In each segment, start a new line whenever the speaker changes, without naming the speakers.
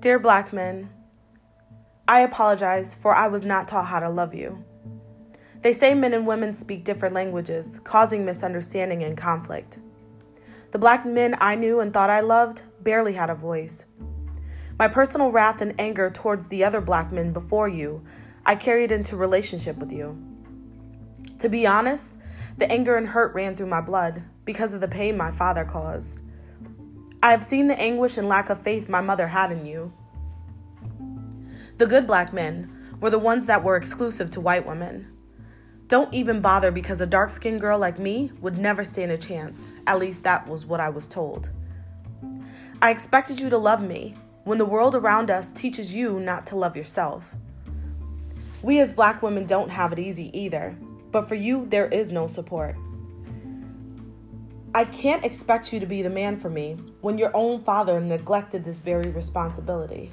Dear black men, I apologize for I was not taught how to love you. They say men and women speak different languages, causing misunderstanding and conflict. The black men I knew and thought I loved barely had a voice. My personal wrath and anger towards the other black men before you, I carried into relationship with you. To be honest, the anger and hurt ran through my blood because of the pain my father caused. I have seen the anguish and lack of faith my mother had in you. The good black men were the ones that were exclusive to white women. Don't even bother because a dark skinned girl like me would never stand a chance. At least that was what I was told. I expected you to love me when the world around us teaches you not to love yourself. We as black women don't have it easy either, but for you, there is no support. I can't expect you to be the man for me when your own father neglected this very responsibility.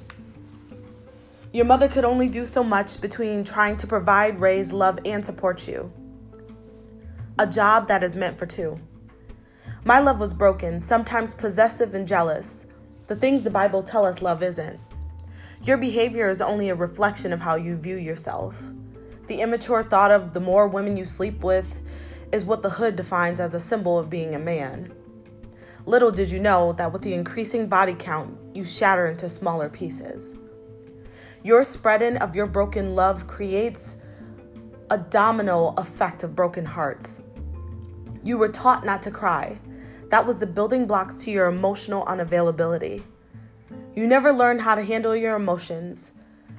Your mother could only do so much between trying to provide, raise, love, and support you. A job that is meant for two. My love was broken, sometimes possessive and jealous. The things the Bible tell us love isn't. Your behavior is only a reflection of how you view yourself. The immature thought of the more women you sleep with is what the hood defines as a symbol of being a man. Little did you know that with the increasing body count, you shatter into smaller pieces. Your spreading of your broken love creates a domino effect of broken hearts. You were taught not to cry. That was the building blocks to your emotional unavailability. You never learned how to handle your emotions.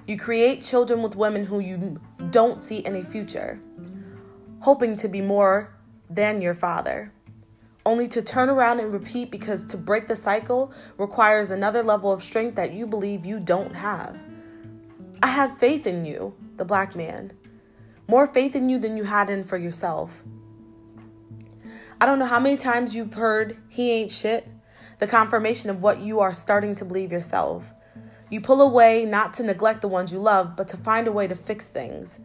You create children with women who you don't see any future hoping to be more than your father, only to turn around and repeat because to break the cycle requires another level of strength that you believe you don't have. I had faith in you, the black man, more faith in you than you had in for yourself. I don't know how many times you've heard he ain't shit, the confirmation of what you are starting to believe yourself. You pull away not to neglect the ones you love, but to find a way to fix things.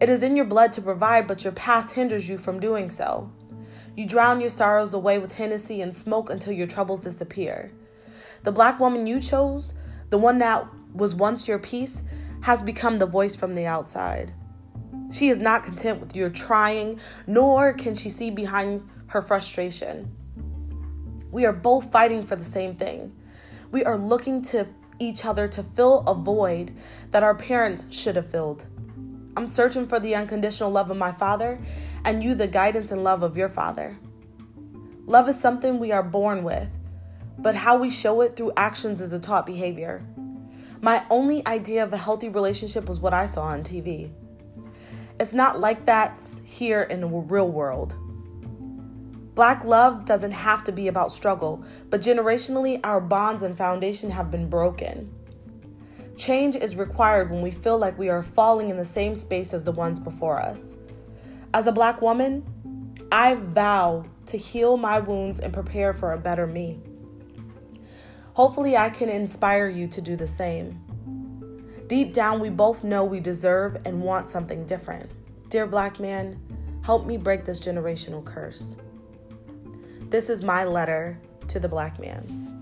It is in your blood to provide, but your past hinders you from doing so. You drown your sorrows away with Hennessy and smoke until your troubles disappear. The black woman you chose, the one that was once your peace, has become the voice from the outside. She is not content with your trying, nor can she see behind her frustration. We are both fighting for the same thing. We are looking to each other to fill a void that our parents should have filled. I'm searching for the unconditional love of my Father, and you the guidance and love of your Father. Love is something we are born with, but how we show it through actions is a taught behavior. My only idea of a healthy relationship was what I saw on TV. It's not like that here in the real world. Black love doesn't have to be about struggle, but generationally, our bonds and foundation have been broken. Change is required when we feel like we are falling in the same space as the ones before us. As a black woman, I vow to heal my wounds and prepare for a better me. Hopefully, I can inspire you to do the same. Deep down, we both know we deserve and want something different. Dear black man, help me break this generational curse. This is my letter to the black man.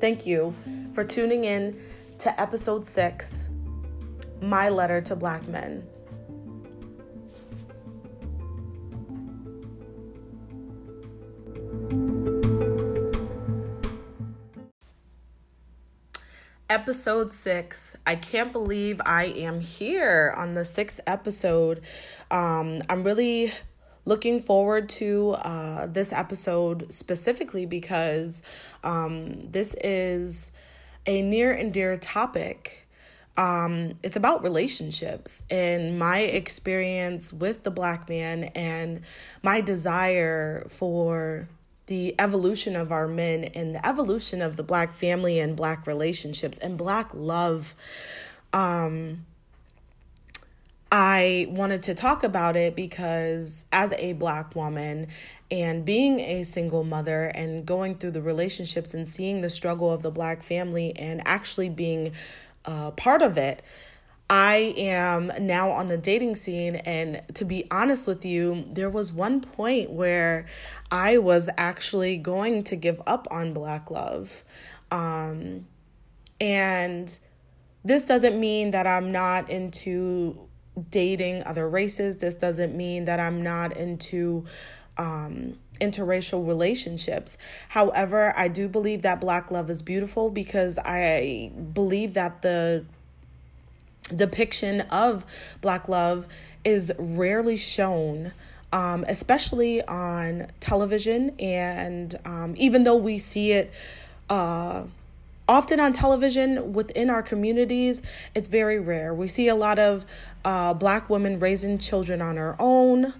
Thank you for tuning in to episode six My Letter to Black Men. Episode six. I can't believe I am here on the sixth episode. Um, I'm really looking forward to uh, this episode specifically because um, this is a near and dear topic. Um, it's about relationships and my experience with the black man and my desire for the evolution of our men and the evolution of the black family and black relationships and black love. Um, I wanted to talk about it because as a black woman and being a single mother and going through the relationships and seeing the struggle of the black family and actually being uh, part of it, I am now on the dating scene. And to be honest with you, there was one point where I was actually going to give up on black love. Um, And this doesn't mean that I'm not into dating other races. This doesn't mean that I'm not into um, interracial relationships. However, I do believe that black love is beautiful because I believe that the depiction of black love is rarely shown. Um, especially on television, and um, even though we see it uh, often on television within our communities, it's very rare. We see a lot of uh, black women raising children on her own.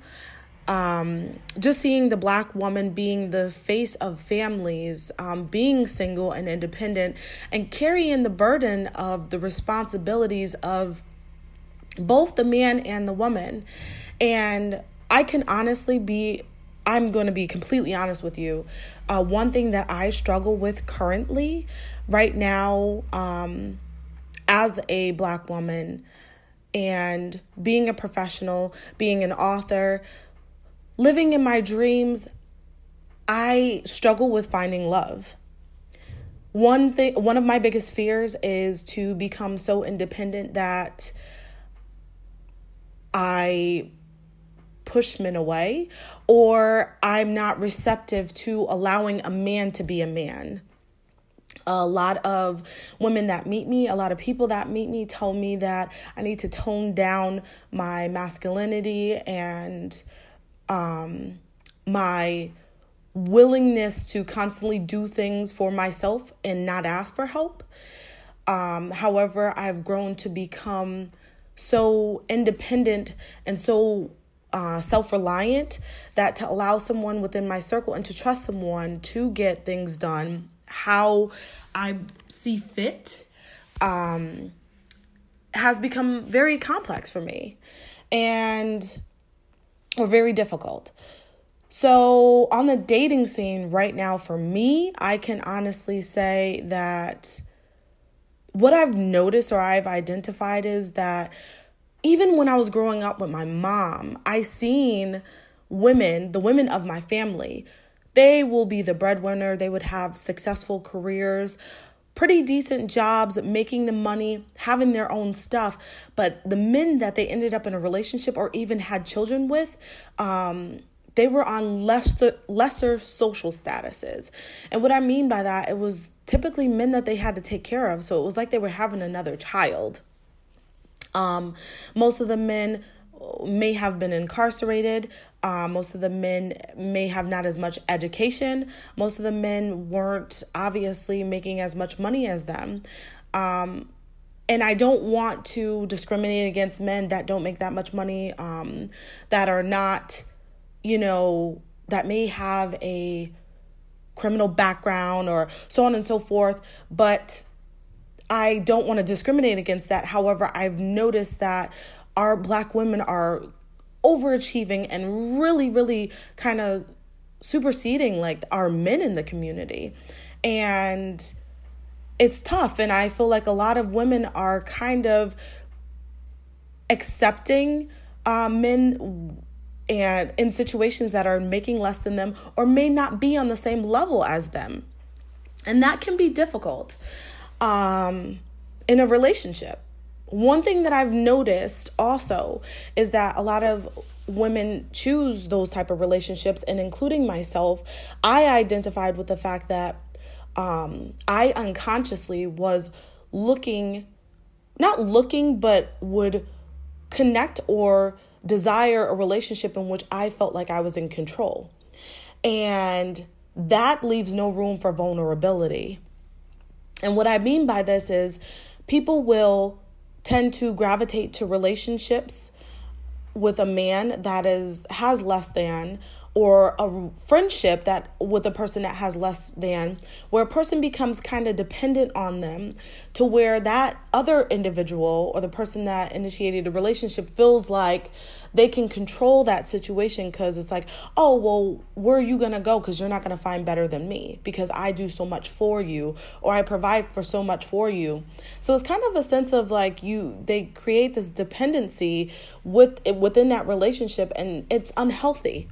Um, just seeing the black woman being the face of families, um, being single and independent, and carrying the burden of the responsibilities of both the man and the woman. And I can honestly be, I'm going to be completely honest with you. Uh, one thing that I struggle with currently, right now, um, as a black woman, and being a professional, being an author, living in my dreams, I struggle with finding love. One thing one of my biggest fears is to become so independent that I push men away or I'm not receptive to allowing a man to be a man a lot of women that meet me, a lot of people that meet me tell me that I need to tone down my masculinity and um, my willingness to constantly do things for myself and not ask for help. Um, however, I've grown to become so independent and so uh, self reliant that to allow someone within my circle and to trust someone to get things done how I see fit um, has become very complex for me and or very difficult. So, on the dating scene right now, for me, I can honestly say that what I've noticed or I've identified is that even when I was growing up with my mom, I seen women, the women of my family, they will be the breadwinner, they would have successful careers, pretty decent jobs, making the money, having their own stuff. But the men that they ended up in a relationship or even had children with, um, they were on lesser lesser social statuses. And what I mean by that, it was typically men that they had to take care of. So it was like they were having another child. Um, most of the men may have been incarcerated. Uh, most of the men may have not as much education. Most of the men weren't obviously making as much money as them. Um, and I don't want to discriminate against men that don't make that much money, um, that are not, you know, that may have a criminal background or so on and so forth. But I don't want to discriminate against that. However, I've noticed that our black women are overachieving and really, really kind of superseding like our men in the community. And it's tough. And I feel like a lot of women are kind of accepting uh, men and in situations that are making less than them or may not be on the same level as them. And that can be difficult um, in a relationship. One thing that I've noticed also is that a lot of women choose those type of relationships and including myself, I identified with the fact that um, I unconsciously was looking, not looking, but would connect or desire a relationship in which I felt like I was in control. And that leaves no room for vulnerability. And what I mean by this is people will tend to gravitate to relationships with a man that is has less than or a friendship that with a person that has less than where a person becomes kind of dependent on them to where that other individual or the person that initiated a relationship feels like they can control that situation because it's like oh well where are you to go because you're not to find better than me because i do so much for you or i provide for so much for you. So it's kind of a sense of like you they create this dependency with within that relationship and it's unhealthy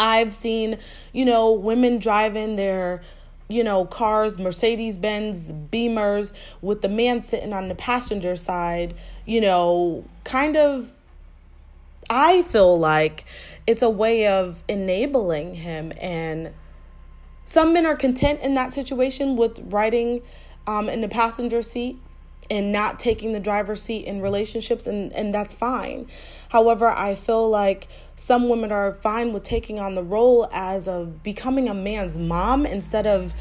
I've seen, you know, women driving their you know, cars, Mercedes Benz, Beamers, with the man sitting on the passenger side, you know, kind of, I feel like it's a way of enabling him. And some men are content in that situation with riding um, in the passenger seat and not taking the driver's seat in relationships and and that's fine. However, I feel like some women are fine with taking on the role as of becoming a man's mom instead of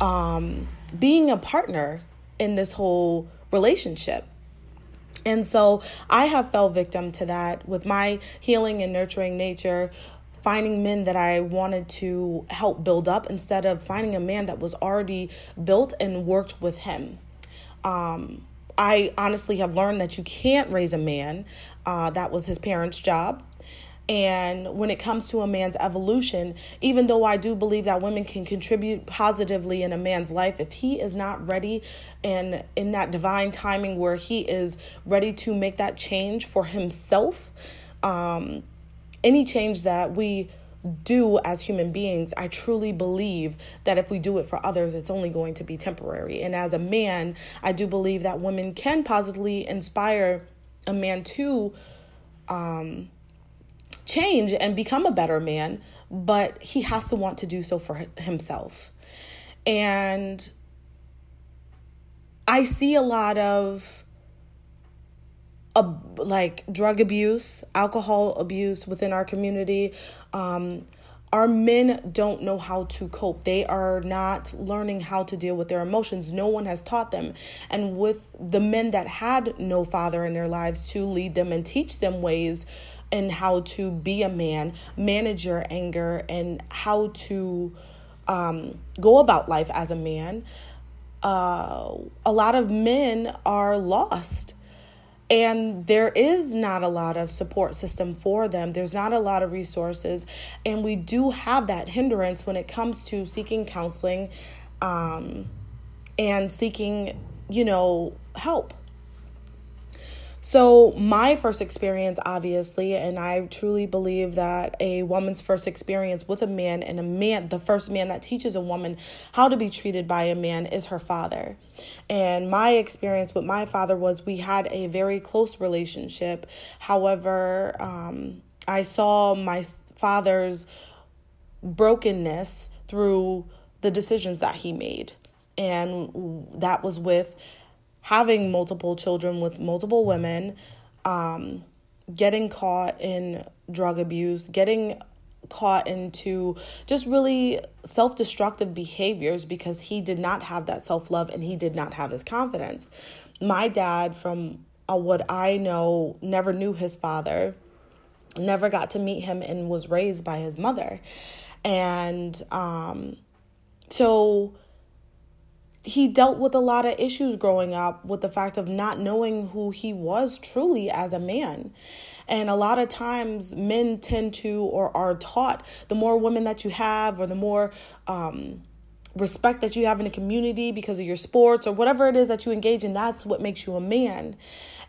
um, being a partner in this whole relationship. And so I have fell victim to that with my healing and nurturing nature, finding men that I wanted to help build up instead of finding a man that was already built and worked with him. Um, I honestly have learned that you can't raise a man. Uh, that was his parents' job. And when it comes to a man's evolution, even though I do believe that women can contribute positively in a man's life, if he is not ready and in that divine timing where he is ready to make that change for himself, um, any change that we do as human beings, I truly believe that if we do it for others, it's only going to be temporary. And as a man, I do believe that women can positively inspire a man to um, change and become a better man, but he has to want to do so for himself. And I see a lot of uh, like drug abuse, alcohol abuse within our community. Um, our men don't know how to cope. They are not learning how to deal with their emotions. No one has taught them. And with the men that had no father in their lives to lead them and teach them ways and how to be a man, manage your anger, and how to um, go about life as a man, uh, a lot of men are lost and there is not a lot of support system for them. There's not a lot of resources. And we do have that hindrance when it comes to seeking counseling um, and seeking you know help so, my first experience, obviously, and I truly believe that a woman's first experience with a man and a man, the first man that teaches a woman how to be treated by a man is her father. And my experience with my father was we had a very close relationship. However, um, I saw my father's brokenness through the decisions that he made. And that was with having multiple children with multiple women, um, getting caught in drug abuse, getting caught into just really self destructive behaviors because he did not have that self love and he did not have his confidence. My dad, from uh, what I know, never knew his father, never got to meet him, and was raised by his mother. And um, so he dealt with a lot of issues growing up with the fact of not knowing who he was truly as a man. And a lot of times, men tend to or are taught the more women that you have, or the more um, respect that you have in the community because of your sports or whatever it is that you engage in, that's what makes you a man.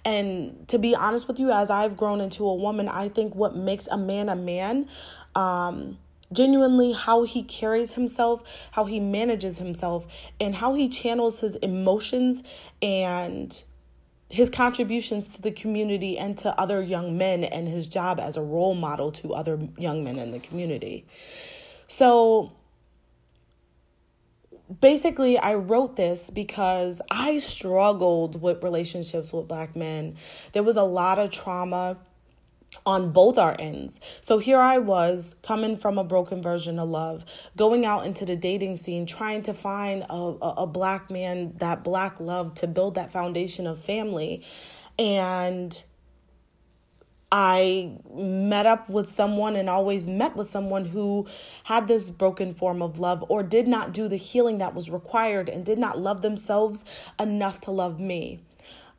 And to be honest with you, as I've grown into a woman, I think what makes a man a man um, genuinely how he carries himself, how he manages himself, and how he channels his emotions and his contributions to the community and to other young men and his job as a role model to other young men in the community. So basically, I wrote this because I struggled with relationships with black men. There was a lot of trauma on both our ends. So here I was coming from a broken version of love, going out into the dating scene, trying to find a, a, a, black man, that black love to build that foundation of family. And I met up with someone and always met with someone who had this broken form of love or did not do the healing that was required and did not love themselves enough to love me.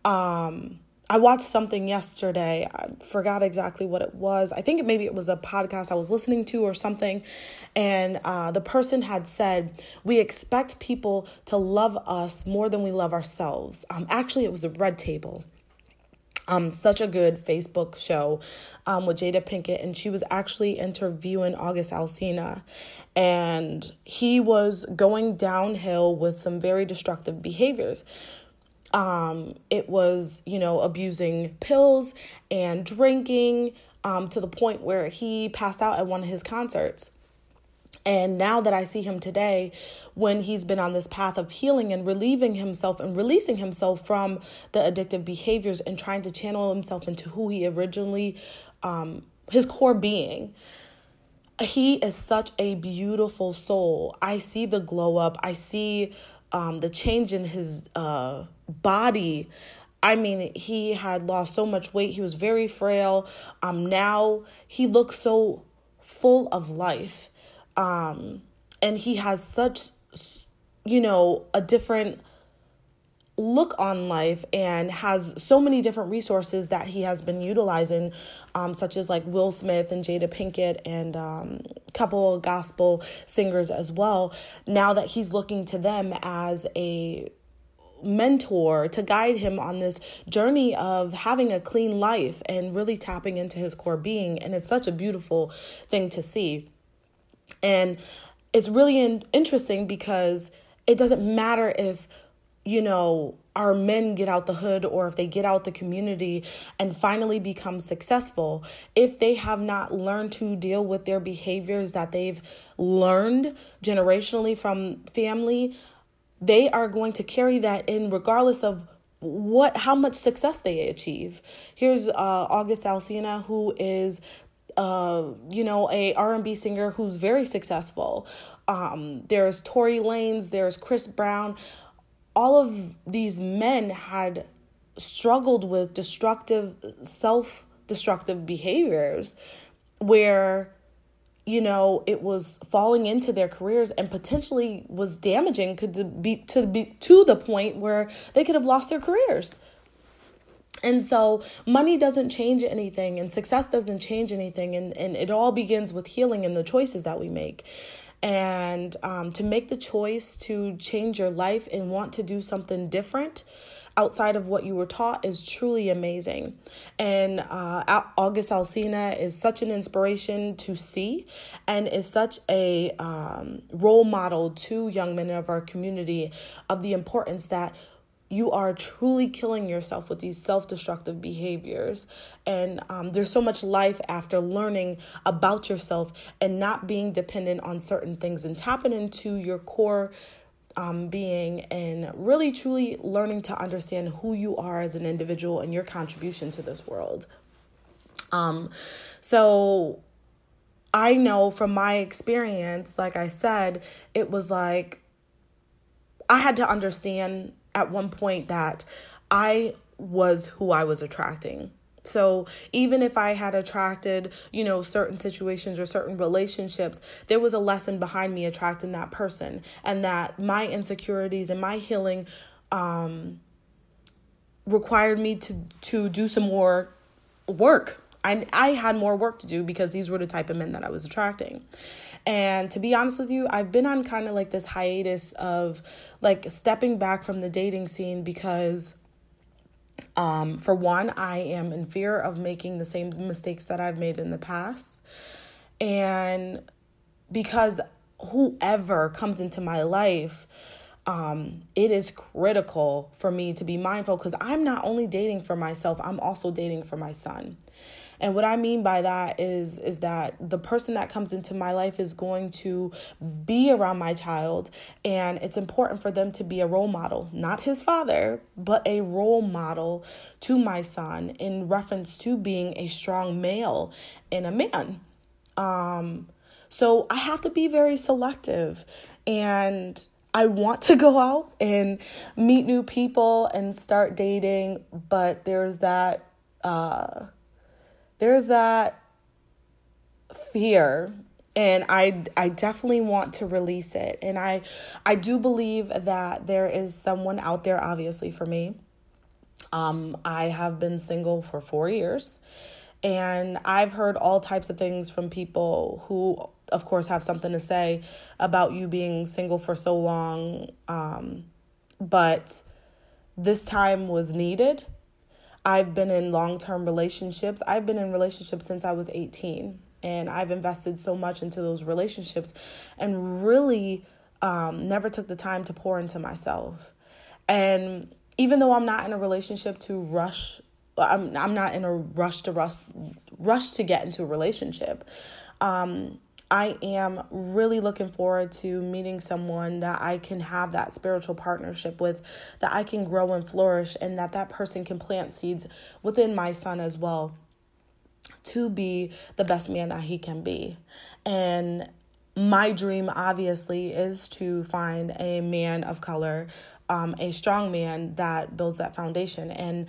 Um, I watched something yesterday. I forgot exactly what it was. I think maybe it was a podcast I was listening to or something. And uh, the person had said, We expect people to love us more than we love ourselves. Um, actually, it was the Red Table. um, such a good Facebook show um, with Jada Pinkett, and she was actually interviewing August Alsina. And he was going downhill with some very destructive behaviors. Um, it was, you know, abusing pills and drinking um, to the point where he passed out at one of his concerts. And now that I see him today, when he's been on this path of healing and relieving himself and releasing himself from the addictive behaviors and trying to channel himself into who he originally, um, his core being, he is such a beautiful soul. I see the glow up, I see um, the change in his uh, body. I mean, he had lost so much weight. He was very frail. Um, now he looks so full of life um, and he has such, you know, a different look on life and has so many different resources that he has been utilizing, um, such as like Will Smith and Jada Pinkett and um, a couple gospel singers as well. Now that he's looking to them as a mentor to guide him on this journey of having a clean life and really tapping into his core being. And it's such a beautiful thing to see. And it's really in- interesting because it doesn't matter if, you know, our men get out the hood or if they get out the community and finally become successful, if they have not learned to deal with their behaviors that they've learned generationally from family, they are going to carry that in regardless of what how much success they achieve. Here's uh, August Alsina, who is uh, you know, a R&B singer who's very successful. Um, there's Tory Lanez, there's Chris Brown. All of these men had struggled with destructive, self-destructive behaviors where you know it was falling into their careers and potentially was damaging could be to be to the point where they could have lost their careers and so money doesn't change anything and success doesn't change anything. And, and it all begins with healing and the choices that we make. And um, to make the choice to change your life and want to do something different outside of what you were taught is truly amazing. And uh, August Alsina is such an inspiration to see and is such a um, role model to young men of our community of the importance that you are truly killing yourself with these self destructive behaviors. And um, there's so much life after learning about yourself and not being dependent on certain things and tapping into your core um, being and really truly learning to understand who you are as an individual and your contribution to this world. Um, so I know from my experience, like I said, it was like I had to understand at one point that I was who I was attracting. So even if I had attracted, you know, certain situations or certain relationships, there was a lesson behind me attracting that person and that my insecurities and my healing um required me to to do some more work. I I had more work to do because these were the type of men that I was attracting. And to be honest with you, I've been on kind of like this hiatus of like stepping back from the dating scene because um for one, I am in fear of making the same mistakes that I've made in the past. And because whoever comes into my life um, it is critical for me to be mindful because I'm not only dating for myself, I'm also dating for my son. And what I mean by that is is that the person that comes into my life is going to be around my child and it's important for them to be a role model, not his father, but a role model to my son in reference to being a strong male and a man. Um so I have to be very selective and I want to go out and meet new people and start dating, but there's that uh there's that fear and I I definitely want to release it. And I I do believe that there is someone out there obviously for me. Um I have been single for 4 years and I've heard all types of things from people who of course have something to say about you being single for so long um but this time was needed I've been in long term relationships. I've been in relationships since I was 18, and I've invested so much into those relationships and really um, never took the time to pour into myself. And even though I'm not in a relationship to rush, I'm, I'm not in a rush to rush, rush to get into a relationship. Um, I am really looking forward to meeting someone that I can have that spiritual partnership with, that I can grow and flourish, and that that person can plant seeds within my son as well to be the best man that he can be. And my dream, obviously, is to find a man of color, um, a strong man that builds that foundation. And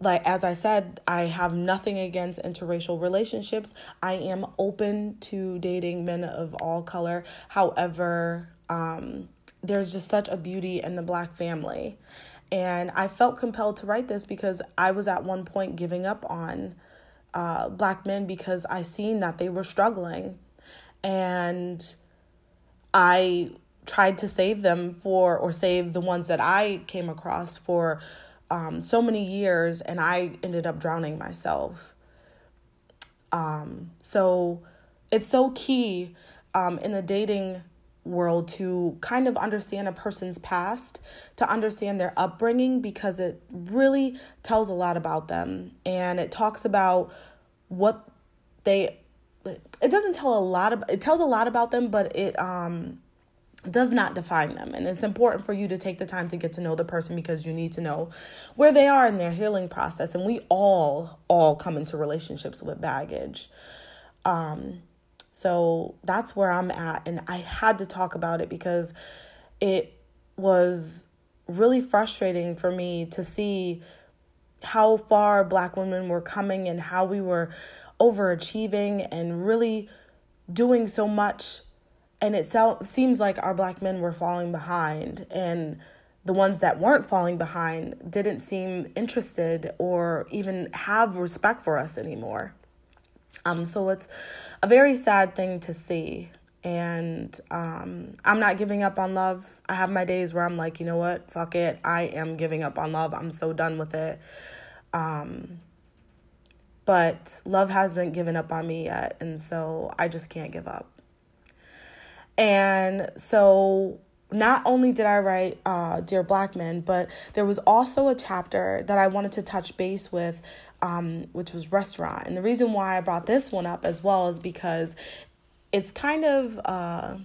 like as I said, I have nothing against interracial relationships. I am open to dating men of all color. However, um, there's just such a beauty in the black family. And I felt compelled to write this because I was at one point giving up on uh, black men because I seen that they were struggling. And I tried to save them for, or save the ones that I came across for um, so many years and I ended up drowning myself. Um, so it's so key um, in the dating world to kind of understand a person's past, to understand their upbringing, because it really tells a lot about them. And it talks about what they, it doesn't tell a lot of, it tells a lot about them, but it, um, does not define them. And it's important for you to take the time to get to know the person because you need to know where they are in their healing process. And we all, all come into relationships with baggage. Um, so that's where I'm at. And I had to talk about it because it was really frustrating for me to see how far Black women were coming and how we were overachieving and really doing so much and it so- seems like our black men were falling behind and the ones that weren't falling behind didn't seem interested or even have respect for us anymore um so it's a very sad thing to see and um, I'm not giving up on love. I have my days where I'm like, you know what, fuck it. I am giving up on love. I'm so done with it. Um, but love hasn't given up on me yet, and so I just can't give up. And so not only did I write uh, Dear Black Men, but there was also a chapter that I wanted to touch base with, um, which was restaurant. And the reason why I brought this one up as well is because it's kind of, uh,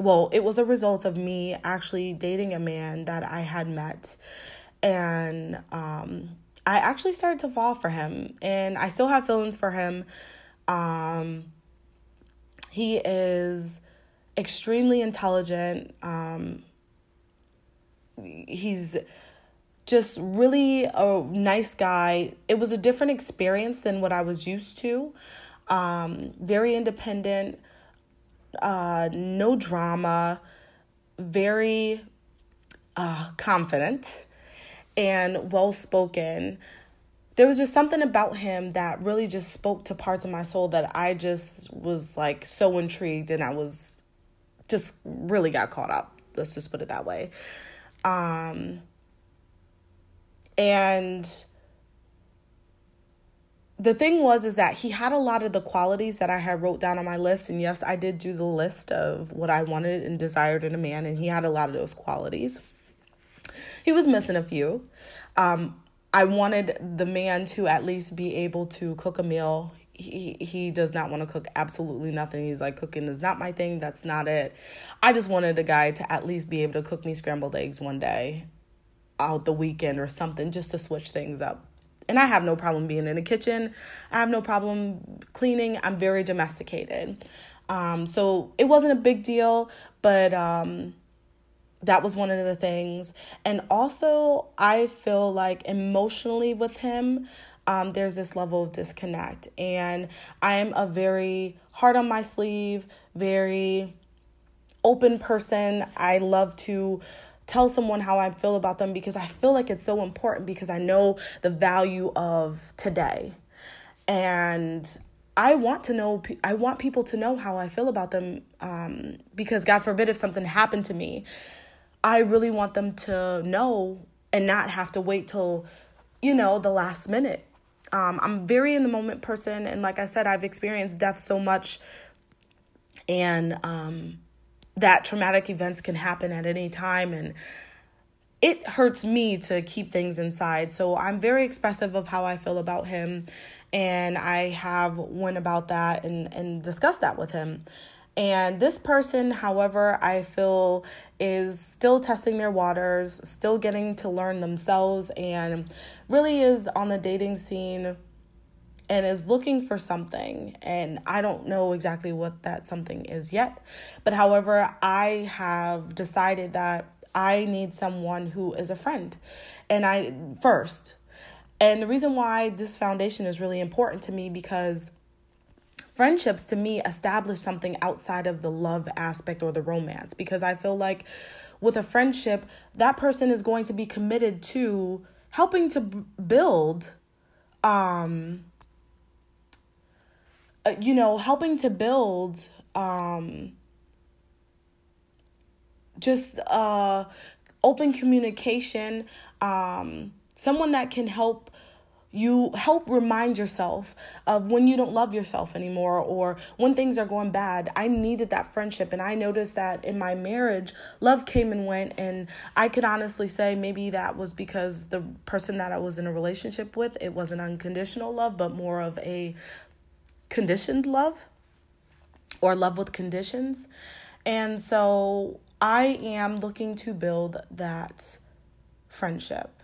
well, it was a result of me actually dating a man that I had met. And um, I actually started to fall for him. And I still have feelings for him. Um, he is extremely intelligent. Um, he's just really a nice guy. It was a different experience than what I was used to. Um, very independent, uh, no drama, very uh, confident, and well spoken. There was just something about him that really just spoke to parts of my soul that I just was like so intrigued and I was just really got caught up. Let's just put it that way. Um, and the thing was is that he had a lot of the qualities that I had wrote down on my list and yes I did do the list of what I wanted and desired in a man and he had a lot of those qualities. He was missing a few. Um, I wanted the man to at least be able to cook a meal he he does not want to cook absolutely nothing. He's like cooking is not my thing. That's not it. I just wanted a guy to at least be able to cook me scrambled eggs one day out the weekend or something just to switch things up. And I have no problem being in the kitchen. I have no problem cleaning. I'm very domesticated. Um, so it wasn't a big deal, but um, that was one of the things. And also, I feel like emotionally with him, um, there's this level of disconnect. And I'm a very hard on my sleeve, very open person. I love to tell someone how I feel about them because I feel like it's so important because I know the value of today. And I want to know, I want people to know how I feel about them um, because, God forbid, if something happened to me, I really want them to know and not have to wait till you know, the last minute. Um, I'm very in the moment person, and like I said, I've experienced death so much, and um, that traumatic events can happen at any time, and it hurts me to keep things inside. So I'm very expressive of how I feel about him, and I have went about that and and discussed that with him. And this person, however, I feel is still testing their waters, still getting to learn themselves, and really is on the dating scene and is looking for something. And I don't know exactly what that something is yet. But however, I have decided that I need someone who is a friend. And I first. And the reason why this foundation is really important to me because friendships to me establish something outside of the love aspect or the romance. Because I feel like with a friendship, that person is going to be committed to helping to build um uh, you know, helping to build um just uh open communication um someone that can help you help remind yourself of when you don't love yourself anymore or when things are going bad. I needed that friendship, and I noticed that in my marriage, love came and went. And I could honestly say maybe that was because the person that I was in a relationship with, it wasn't unconditional love, but more of a conditioned love or love with conditions. And so I am looking to build that friendship.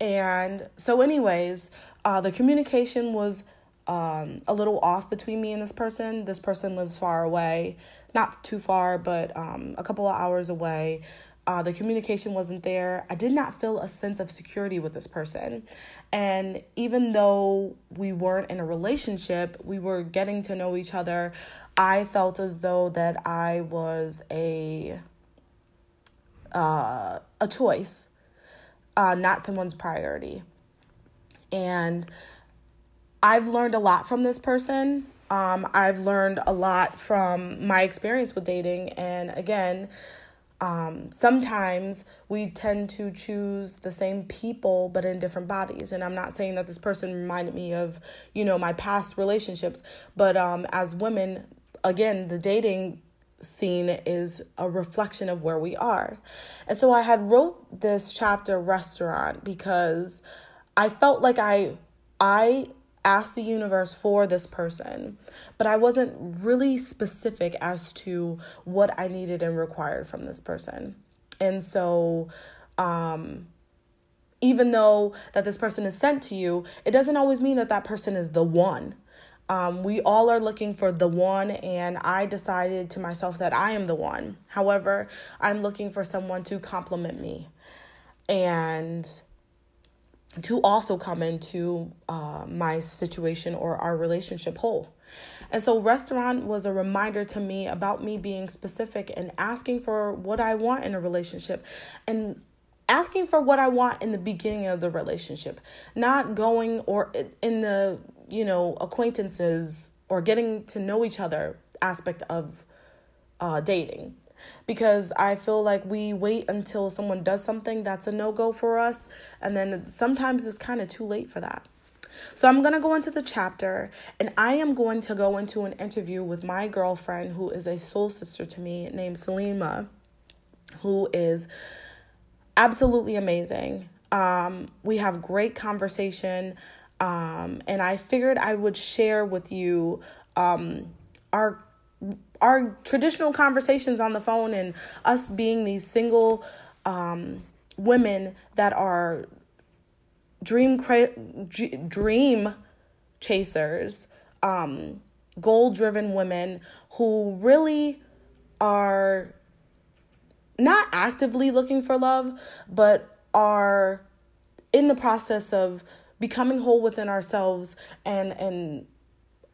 And so, anyways, uh, the communication was um, a little off between me and this person. This person lives far away, not too far, but um, a couple of hours away. Uh, the communication wasn't there. I did not feel a sense of security with this person. And even though we weren't in a relationship, we were getting to know each other. I felt as though that I was a uh, a choice uh, not someone's priority. And I've learned a lot from this person. Um, I've learned a lot from my experience with dating. And again, um, sometimes we tend to choose the same people but in different bodies and i'm not saying that this person reminded me of you know my past relationships but um, as women again the dating scene is a reflection of where we are. And so I had wrote this chapter restaurant because I felt like I I asked the universe for this person, but I wasn't really specific as to what I needed and required from this person. And so um even though that this person is sent to you, it doesn't always mean that that person is the one. Um, we all are looking for the one, and I decided to myself that I am the one. However, I'm looking for someone to compliment me and to also come into uh, my situation or our relationship whole. And so, restaurant was a reminder to me about me being specific and asking for what I want in a relationship and asking for what I want in the beginning of the relationship, not going or in the you know, acquaintances or getting to know each other aspect of uh, dating. Because I feel like we wait until someone does something that's a no go for us, and then sometimes it's kind of too late for that. So I'm going to go into the chapter and I am going to go into an interview with my girlfriend who is a soul sister to me named Salima, who is absolutely amazing. Um, we have great conversation. Um, and I figured I would share with you um, our our traditional conversations on the phone and us being these single um, women that are dream cra- dream chasers, um, goal driven women who really are not actively looking for love, but are in the process of becoming whole within ourselves and and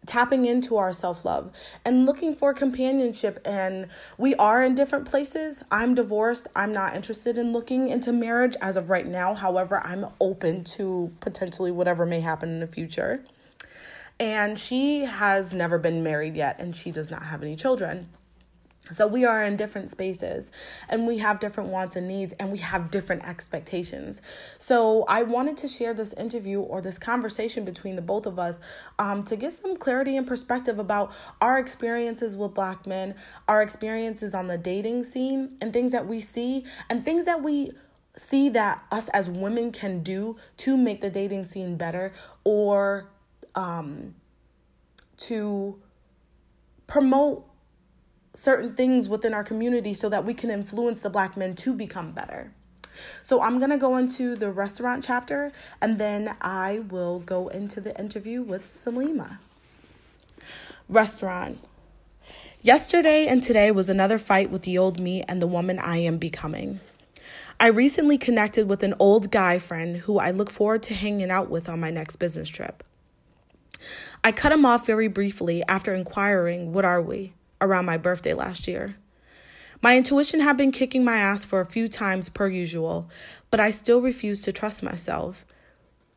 tapping into our self-love and looking for companionship. And we are in different places. I'm divorced. I'm not interested in looking into marriage as of right now. However i'm open to potentially whatever may happen in the future. And she has never been married yet and she does not have any children So we are in different spaces and we have different wants and needs and we have different expectations. So I wanted to share this interview or this conversation between the both of us um, to get some clarity and perspective about our experiences with black men, our experiences on the dating scene and things that we see and things that we see that us as women can do to make the dating scene better or um, to promote certain things within our community so that we can influence the black men to become better. So I'm going to go into the restaurant chapter and then I will go into the interview with Salima. Restaurant. Yesterday and today was another fight with the old me and the woman I am becoming. I recently connected with an old guy friend who I look forward to hanging out with on my next business trip. I cut him off very briefly after inquiring, What are we? Around my birthday last year. My intuition had been kicking my ass for a few times per usual, but I still refused to trust myself.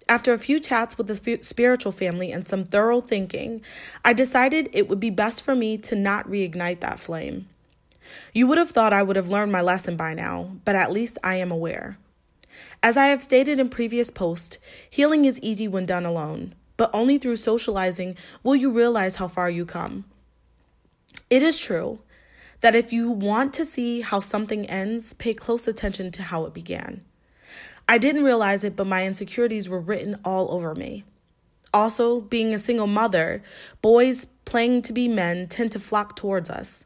After a few chats with the spiritual family and some thorough thinking, I decided it would be best for me to not reignite that flame. You would have thought I would have learned my lesson by now, but at least I am aware. As I have stated in previous posts, healing is easy when done alone, but only through socializing will you realize how far you come. It is true that if you want to see how something ends, pay close attention to how it began. I didn't realize it, but my insecurities were written all over me. Also, being a single mother, boys playing to be men tend to flock towards us.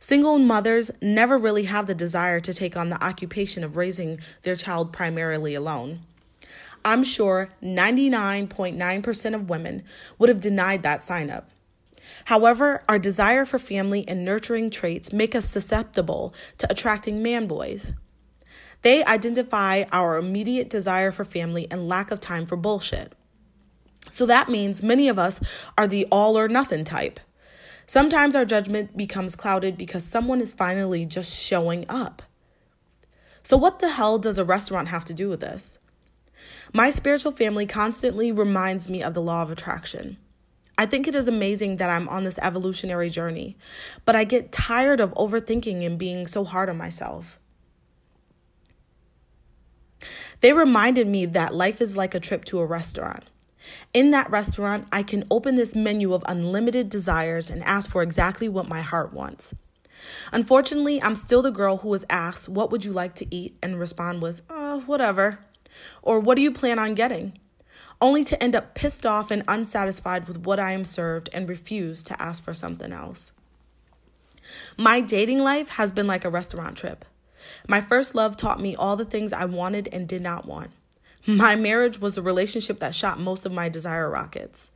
Single mothers never really have the desire to take on the occupation of raising their child primarily alone. I'm sure 99.9% of women would have denied that sign up. However, our desire for family and nurturing traits make us susceptible to attracting man boys. They identify our immediate desire for family and lack of time for bullshit. So that means many of us are the all or nothing type. Sometimes our judgment becomes clouded because someone is finally just showing up. So, what the hell does a restaurant have to do with this? My spiritual family constantly reminds me of the law of attraction. I think it is amazing that I'm on this evolutionary journey, but I get tired of overthinking and being so hard on myself. They reminded me that life is like a trip to a restaurant. In that restaurant, I can open this menu of unlimited desires and ask for exactly what my heart wants. Unfortunately, I'm still the girl who is asked, What would you like to eat? and respond with, Oh, whatever. Or, What do you plan on getting? Only to end up pissed off and unsatisfied with what I am served and refuse to ask for something else. My dating life has been like a restaurant trip. My first love taught me all the things I wanted and did not want. My marriage was a relationship that shot most of my desire rockets.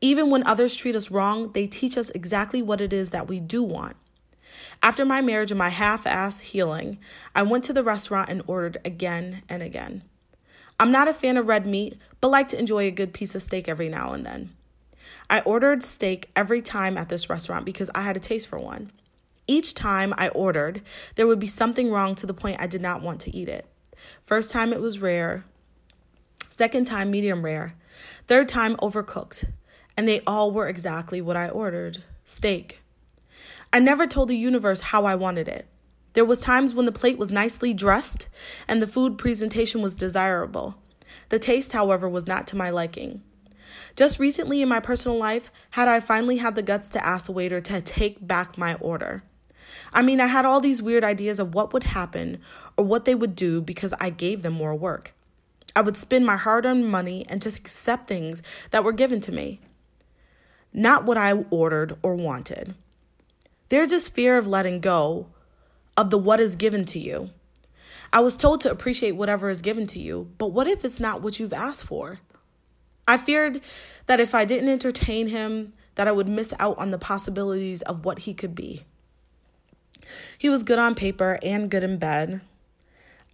Even when others treat us wrong, they teach us exactly what it is that we do want. After my marriage and my half ass healing, I went to the restaurant and ordered again and again. I'm not a fan of red meat, but like to enjoy a good piece of steak every now and then. I ordered steak every time at this restaurant because I had a taste for one. Each time I ordered, there would be something wrong to the point I did not want to eat it. First time it was rare, second time medium rare, third time overcooked, and they all were exactly what I ordered steak. I never told the universe how I wanted it. There was times when the plate was nicely dressed and the food presentation was desirable. The taste, however, was not to my liking. Just recently in my personal life, had I finally had the guts to ask the waiter to take back my order. I mean, I had all these weird ideas of what would happen or what they would do because I gave them more work. I would spend my hard earned money and just accept things that were given to me, not what I ordered or wanted. There's this fear of letting go of the what is given to you. I was told to appreciate whatever is given to you, but what if it's not what you've asked for? I feared that if I didn't entertain him, that I would miss out on the possibilities of what he could be. He was good on paper and good in bed.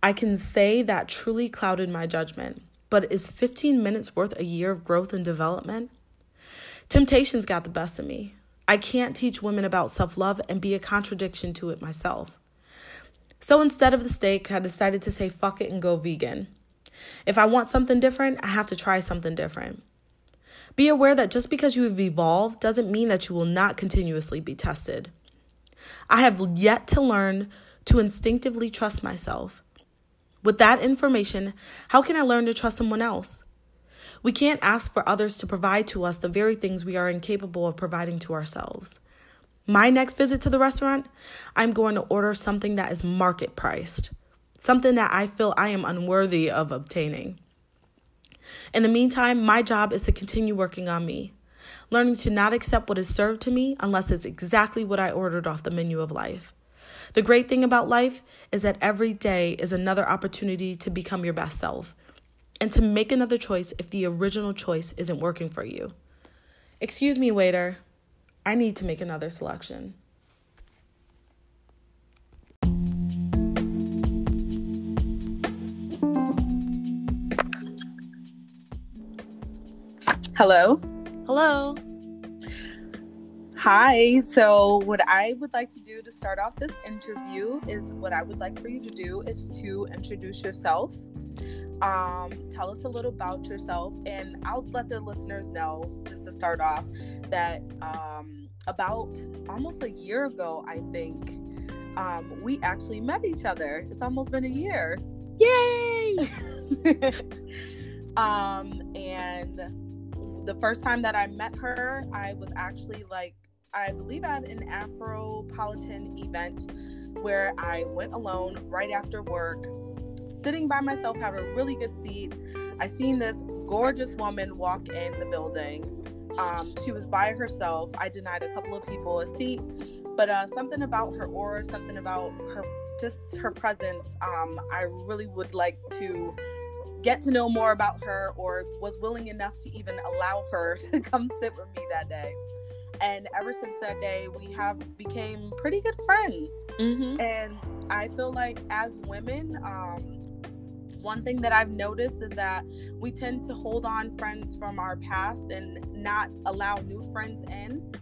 I can say that truly clouded my judgment, but is 15 minutes worth a year of growth and development? Temptations got the best of me. I can't teach women about self love and be a contradiction to it myself. So instead of the steak, I decided to say fuck it and go vegan. If I want something different, I have to try something different. Be aware that just because you have evolved doesn't mean that you will not continuously be tested. I have yet to learn to instinctively trust myself. With that information, how can I learn to trust someone else? We can't ask for others to provide to us the very things we are incapable of providing to ourselves. My next visit to the restaurant, I'm going to order something that is market priced, something that I feel I am unworthy of obtaining. In the meantime, my job is to continue working on me, learning to not accept what is served to me unless it's exactly what I ordered off the menu of life. The great thing about life is that every day is another opportunity to become your best self and to make another choice if the original choice isn't working for you. Excuse me, waiter. I need to make another selection. Hello.
Hello.
Hi. So, what I would like to do to start off this interview is what I would like for you to do is to introduce yourself. Um, tell us a little about yourself, and I'll let the listeners know just to start off that um, about almost a year ago, I think, um, we actually met each other. It's almost been a year.
Yay!
um, and the first time that I met her, I was actually like I believe at an Afropolitan event where I went alone right after work, sitting by myself, had a really good seat. I seen this gorgeous woman walk in the building. Um, she was by herself. I denied a couple of people a seat, but uh, something about her aura, something about her, just her presence, um, I really would like to get to know more about her or was willing enough to even allow her to come sit with me that day and ever since that day we have became pretty good friends mm-hmm. and i feel like as women um, one thing that i've noticed is that we tend to hold on friends from our past and not allow new friends in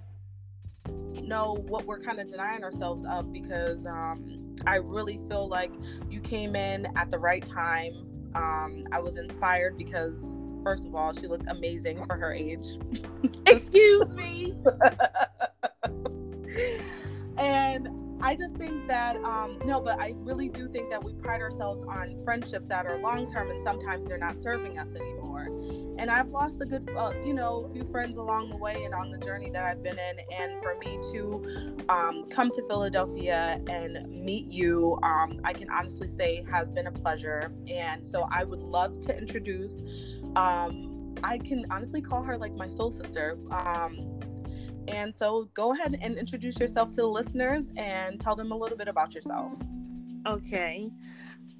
know what we're kind of denying ourselves of because um, i really feel like you came in at the right time um, i was inspired because First of all, she looked amazing for her age.
Excuse me.
and I just think that um, no, but I really do think that we pride ourselves on friendships that are long term, and sometimes they're not serving us anymore. And I've lost a good, uh, you know, few friends along the way and on the journey that I've been in. And for me to um, come to Philadelphia and meet you, um, I can honestly say has been a pleasure. And so I would love to introduce um, I can honestly call her like my soul sister. Um, and so go ahead and introduce yourself to the listeners and tell them a little bit about yourself.
Okay.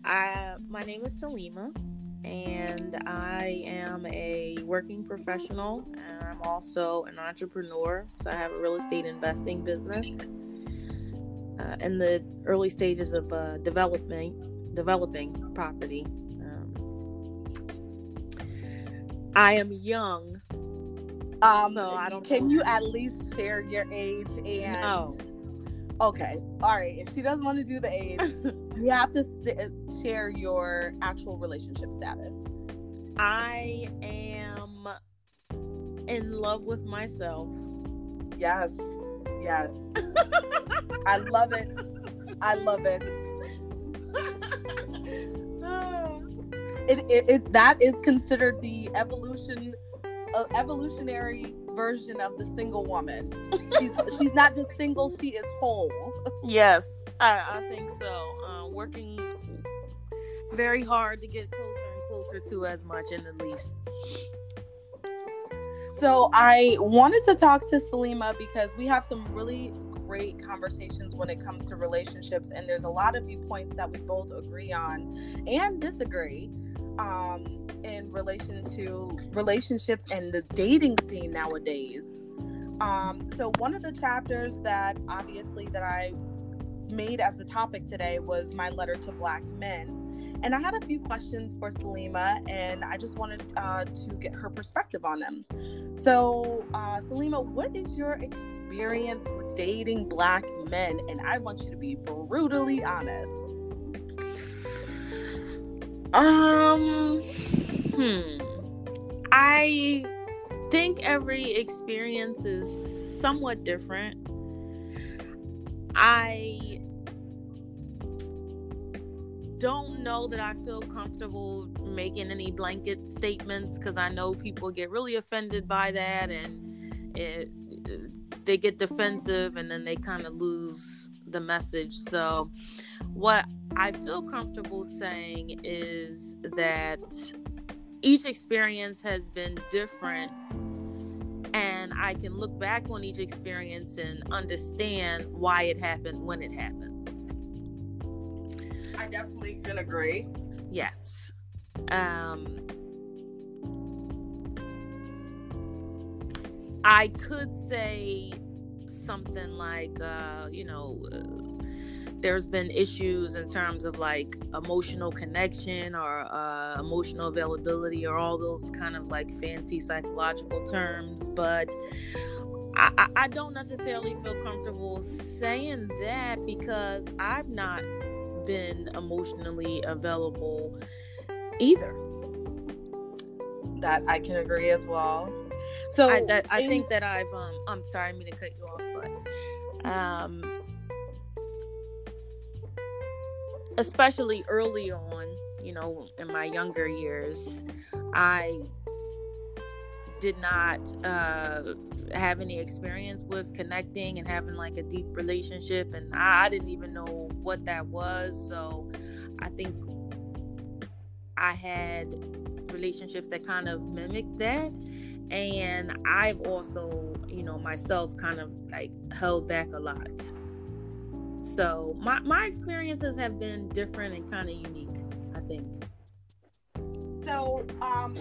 I, my name is Salima, and I am a working professional, and I'm also an entrepreneur. So I have a real estate investing business uh, in the early stages of uh, developing developing property I am young.
Um, so I don't. Can know. you at least share your age and?
No.
Okay. All right. If she doesn't want to do the age, you have to share your actual relationship status.
I am in love with myself.
Yes. Yes. I love it. I love it. it, it, it that is considered the evolution evolutionary version of the single woman. She's she's not just single; she is whole.
yes, I, I think so. Uh, working very hard to get closer and closer to as much, and at least.
So I wanted to talk to Salima because we have some really great conversations when it comes to relationships, and there's a lot of viewpoints that we both agree on and disagree um, in relation to relationships and the dating scene nowadays. Um, so one of the chapters that obviously that I made as the topic today was my letter to black men. And I had a few questions for Salima, and I just wanted uh, to get her perspective on them. So, uh, Salima, what is your experience with dating black men? And I want you to be brutally honest.
Um, hmm. I think every experience is somewhat different. I don't know that I feel comfortable making any blanket statements because I know people get really offended by that and it, they get defensive and then they kind of lose the message. So, what I feel comfortable saying is that each experience has been different and I can look back on each experience and understand why it happened when it happened.
I definitely can agree.
Yes. Um, I could say something like, uh, you know, there's been issues in terms of like emotional connection or uh, emotional availability or all those kind of like fancy psychological terms, but I, I don't necessarily feel comfortable saying that because I've not been emotionally available either.
That I can agree as well. So
I, that, I in... think that I've um I'm sorry I'm gonna cut you off, but um especially early on, you know, in my younger years, I did not uh, have any experience with connecting and having like a deep relationship, and I, I didn't even know what that was. So I think I had relationships that kind of mimicked that. And I've also, you know, myself kind of like held back a lot. So my, my experiences have been different and kind of unique, I think.
So, um,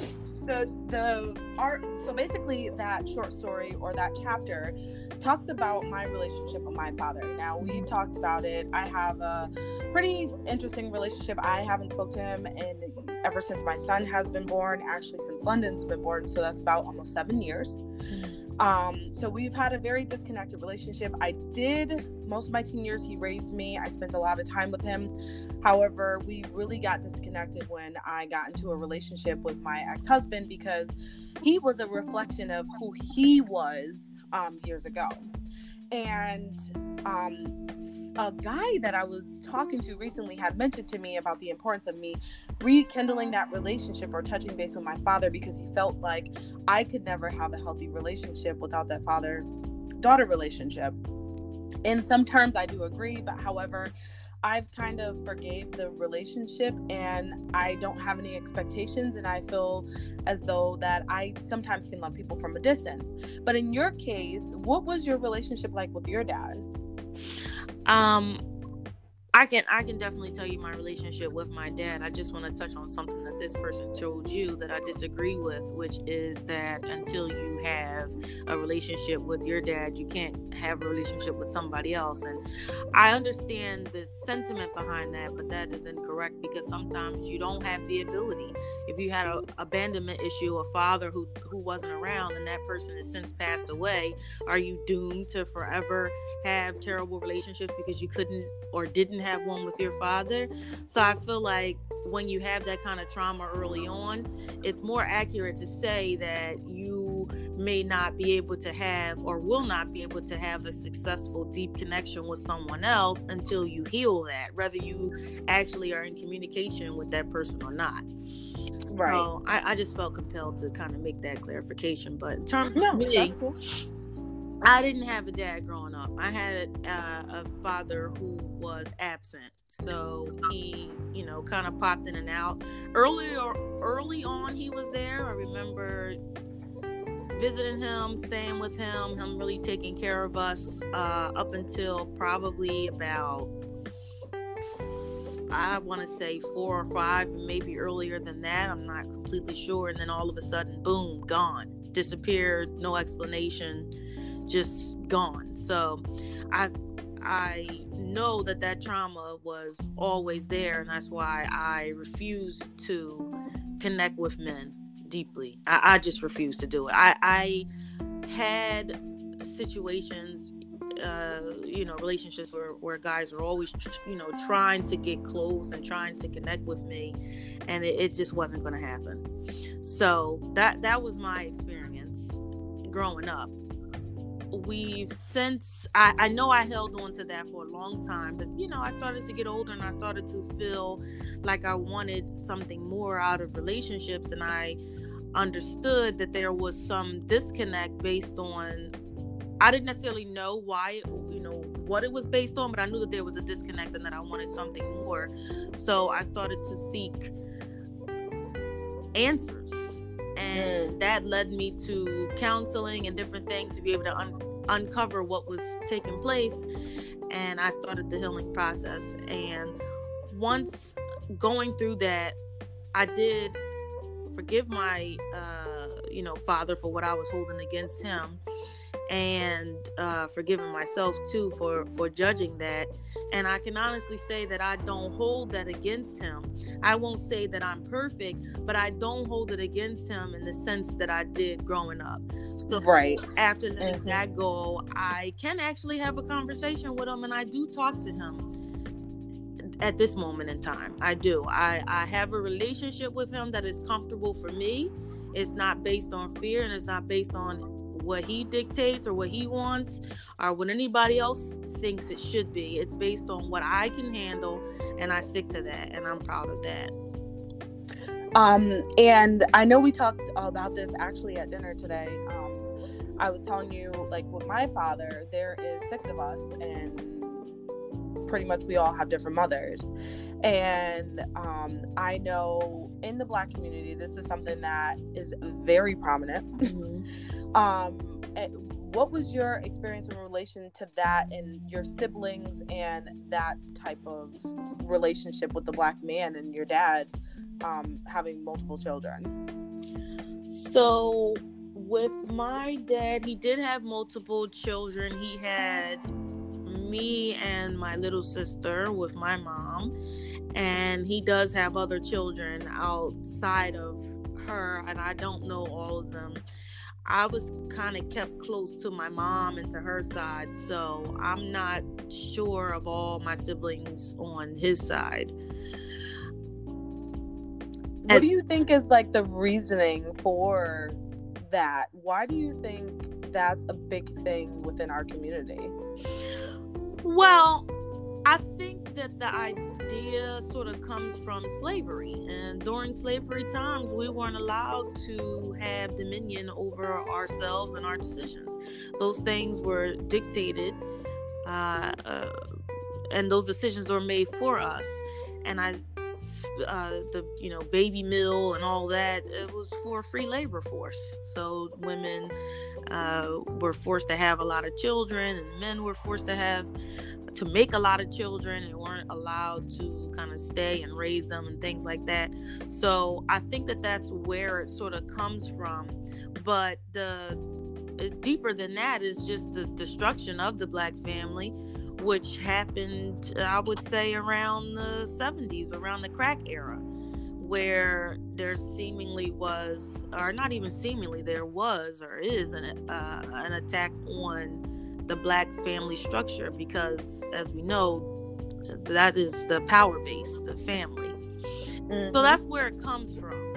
the the art so basically that short story or that chapter talks about my relationship with my father. Now we've talked about it. I have a pretty interesting relationship. I haven't spoke to him in ever since my son has been born. Actually since london's been born so that's about almost seven years. Mm-hmm. Um, so we've had a very disconnected relationship. I did most of my teen years, he raised me. I spent a lot of time with him. However, we really got disconnected when I got into a relationship with my ex husband because he was a reflection of who he was um, years ago. And um, a guy that I was talking to recently had mentioned to me about the importance of me rekindling that relationship or touching base with my father because he felt like I could never have a healthy relationship without that father daughter relationship. In some terms, I do agree, but however, I've kind of forgave the relationship and I don't have any expectations and I feel as though that I sometimes can love people from a distance. But in your case, what was your relationship like with your dad?
Um, I can I can definitely tell you my relationship with my dad. I just want to touch on something that this person told you that I disagree with, which is that until you have a relationship with your dad, you can't have a relationship with somebody else. And I understand the sentiment behind that, but that is incorrect because sometimes you don't have the ability. If you had an abandonment issue, a father who who wasn't around and that person has since passed away, are you doomed to forever have terrible relationships because you couldn't or didn't have one with your father. So I feel like when you have that kind of trauma early on, it's more accurate to say that you may not be able to have or will not be able to have a successful deep connection with someone else until you heal that, whether you actually are in communication with that person or not. Right. So I, I just felt compelled to kind of make that clarification. But in terms no, of me, cool. I didn't have a dad growing up. I had uh, a father who was absent, so he, you know, kind of popped in and out. Early or early on, he was there. I remember visiting him, staying with him, him really taking care of us uh, up until probably about I want to say four or five, maybe earlier than that. I'm not completely sure. And then all of a sudden, boom, gone, disappeared, no explanation just gone. So I I know that that trauma was always there, and that's why I refuse to connect with men deeply. I, I just refuse to do it. I, I had situations, uh, you know, relationships where, where guys were always, you know, trying to get close and trying to connect with me, and it, it just wasn't going to happen. So that that was my experience growing up we've since I, I know I held on to that for a long time, but you know, I started to get older and I started to feel like I wanted something more out of relationships and I understood that there was some disconnect based on I didn't necessarily know why, you know, what it was based on, but I knew that there was a disconnect and that I wanted something more. So I started to seek answers. And mm. that led me to counseling and different things to be able to un- uncover what was taking place. And I started the healing process. And once going through that, I did forgive my, uh, you know, father for what I was holding against him and uh, forgiving myself too for for judging that. And i can honestly say that i don't hold that against him. I won't say that i'm perfect but i don't hold it against him in the sense that i did growing up. So
right.
after letting mm-hmm. that go i can actually have a conversation with him and i do talk to him at this moment in time. I do. I i have a relationship with him that is comfortable for me. It's not based on fear and it's not based on what he dictates or what he wants or what anybody else thinks it should be. It's based on what I can handle and I stick to that and I'm proud of that.
Um and I know we talked about this actually at dinner today. Um I was telling you like with my father there is six of us and pretty much we all have different mothers. And um, I know in the black community, this is something that is very prominent. Mm-hmm. Um, what was your experience in relation to that and your siblings and that type of relationship with the black man and your dad um, having multiple children?
So, with my dad, he did have multiple children. He had me and my little sister with my mom, and he does have other children outside of her, and I don't know all of them. I was kind of kept close to my mom and to her side, so I'm not sure of all my siblings on his side.
What do you think is like the reasoning for that? Why do you think that's a big thing within our community?
Well, I think that the idea sort of comes from slavery. And during slavery times, we weren't allowed to have dominion over ourselves and our decisions. Those things were dictated, uh, uh, and those decisions were made for us. And I uh, the you know baby mill and all that it was for free labor force so women uh, were forced to have a lot of children and men were forced to have to make a lot of children and weren't allowed to kind of stay and raise them and things like that. So I think that that's where it sort of comes from. But the deeper than that is just the destruction of the black family, which happened, I would say, around the 70s, around the crack era. Where there seemingly was, or not even seemingly, there was or is an, uh, an attack on the black family structure because as we know that is the power base the family mm-hmm. so that's where it comes from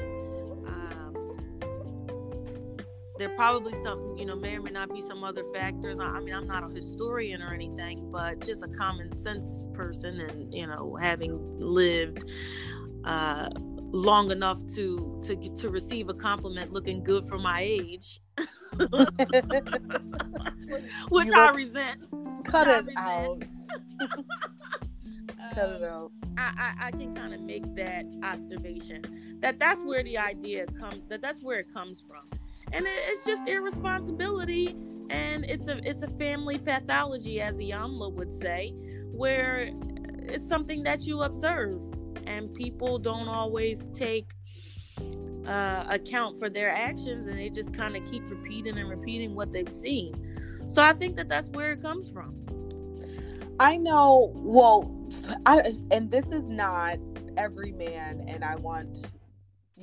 there probably some you know may or may not be some other factors I, mean i'm not a historian or anything but just a common sense person and you know having lived uh, long enough to to to receive a compliment looking good for my age which I resent.
Cut it out. cut it
out. I, I, I can kind of make that observation that that's where the idea comes that that's where it comes from and it, it's just irresponsibility and it's a it's a family pathology as Iyanla would say where it's something that you observe and people don't always take uh, account for their actions and they just kind of keep repeating and repeating what they've seen. So I think that that's where it comes from.
I know, well, I, and this is not every man, and I want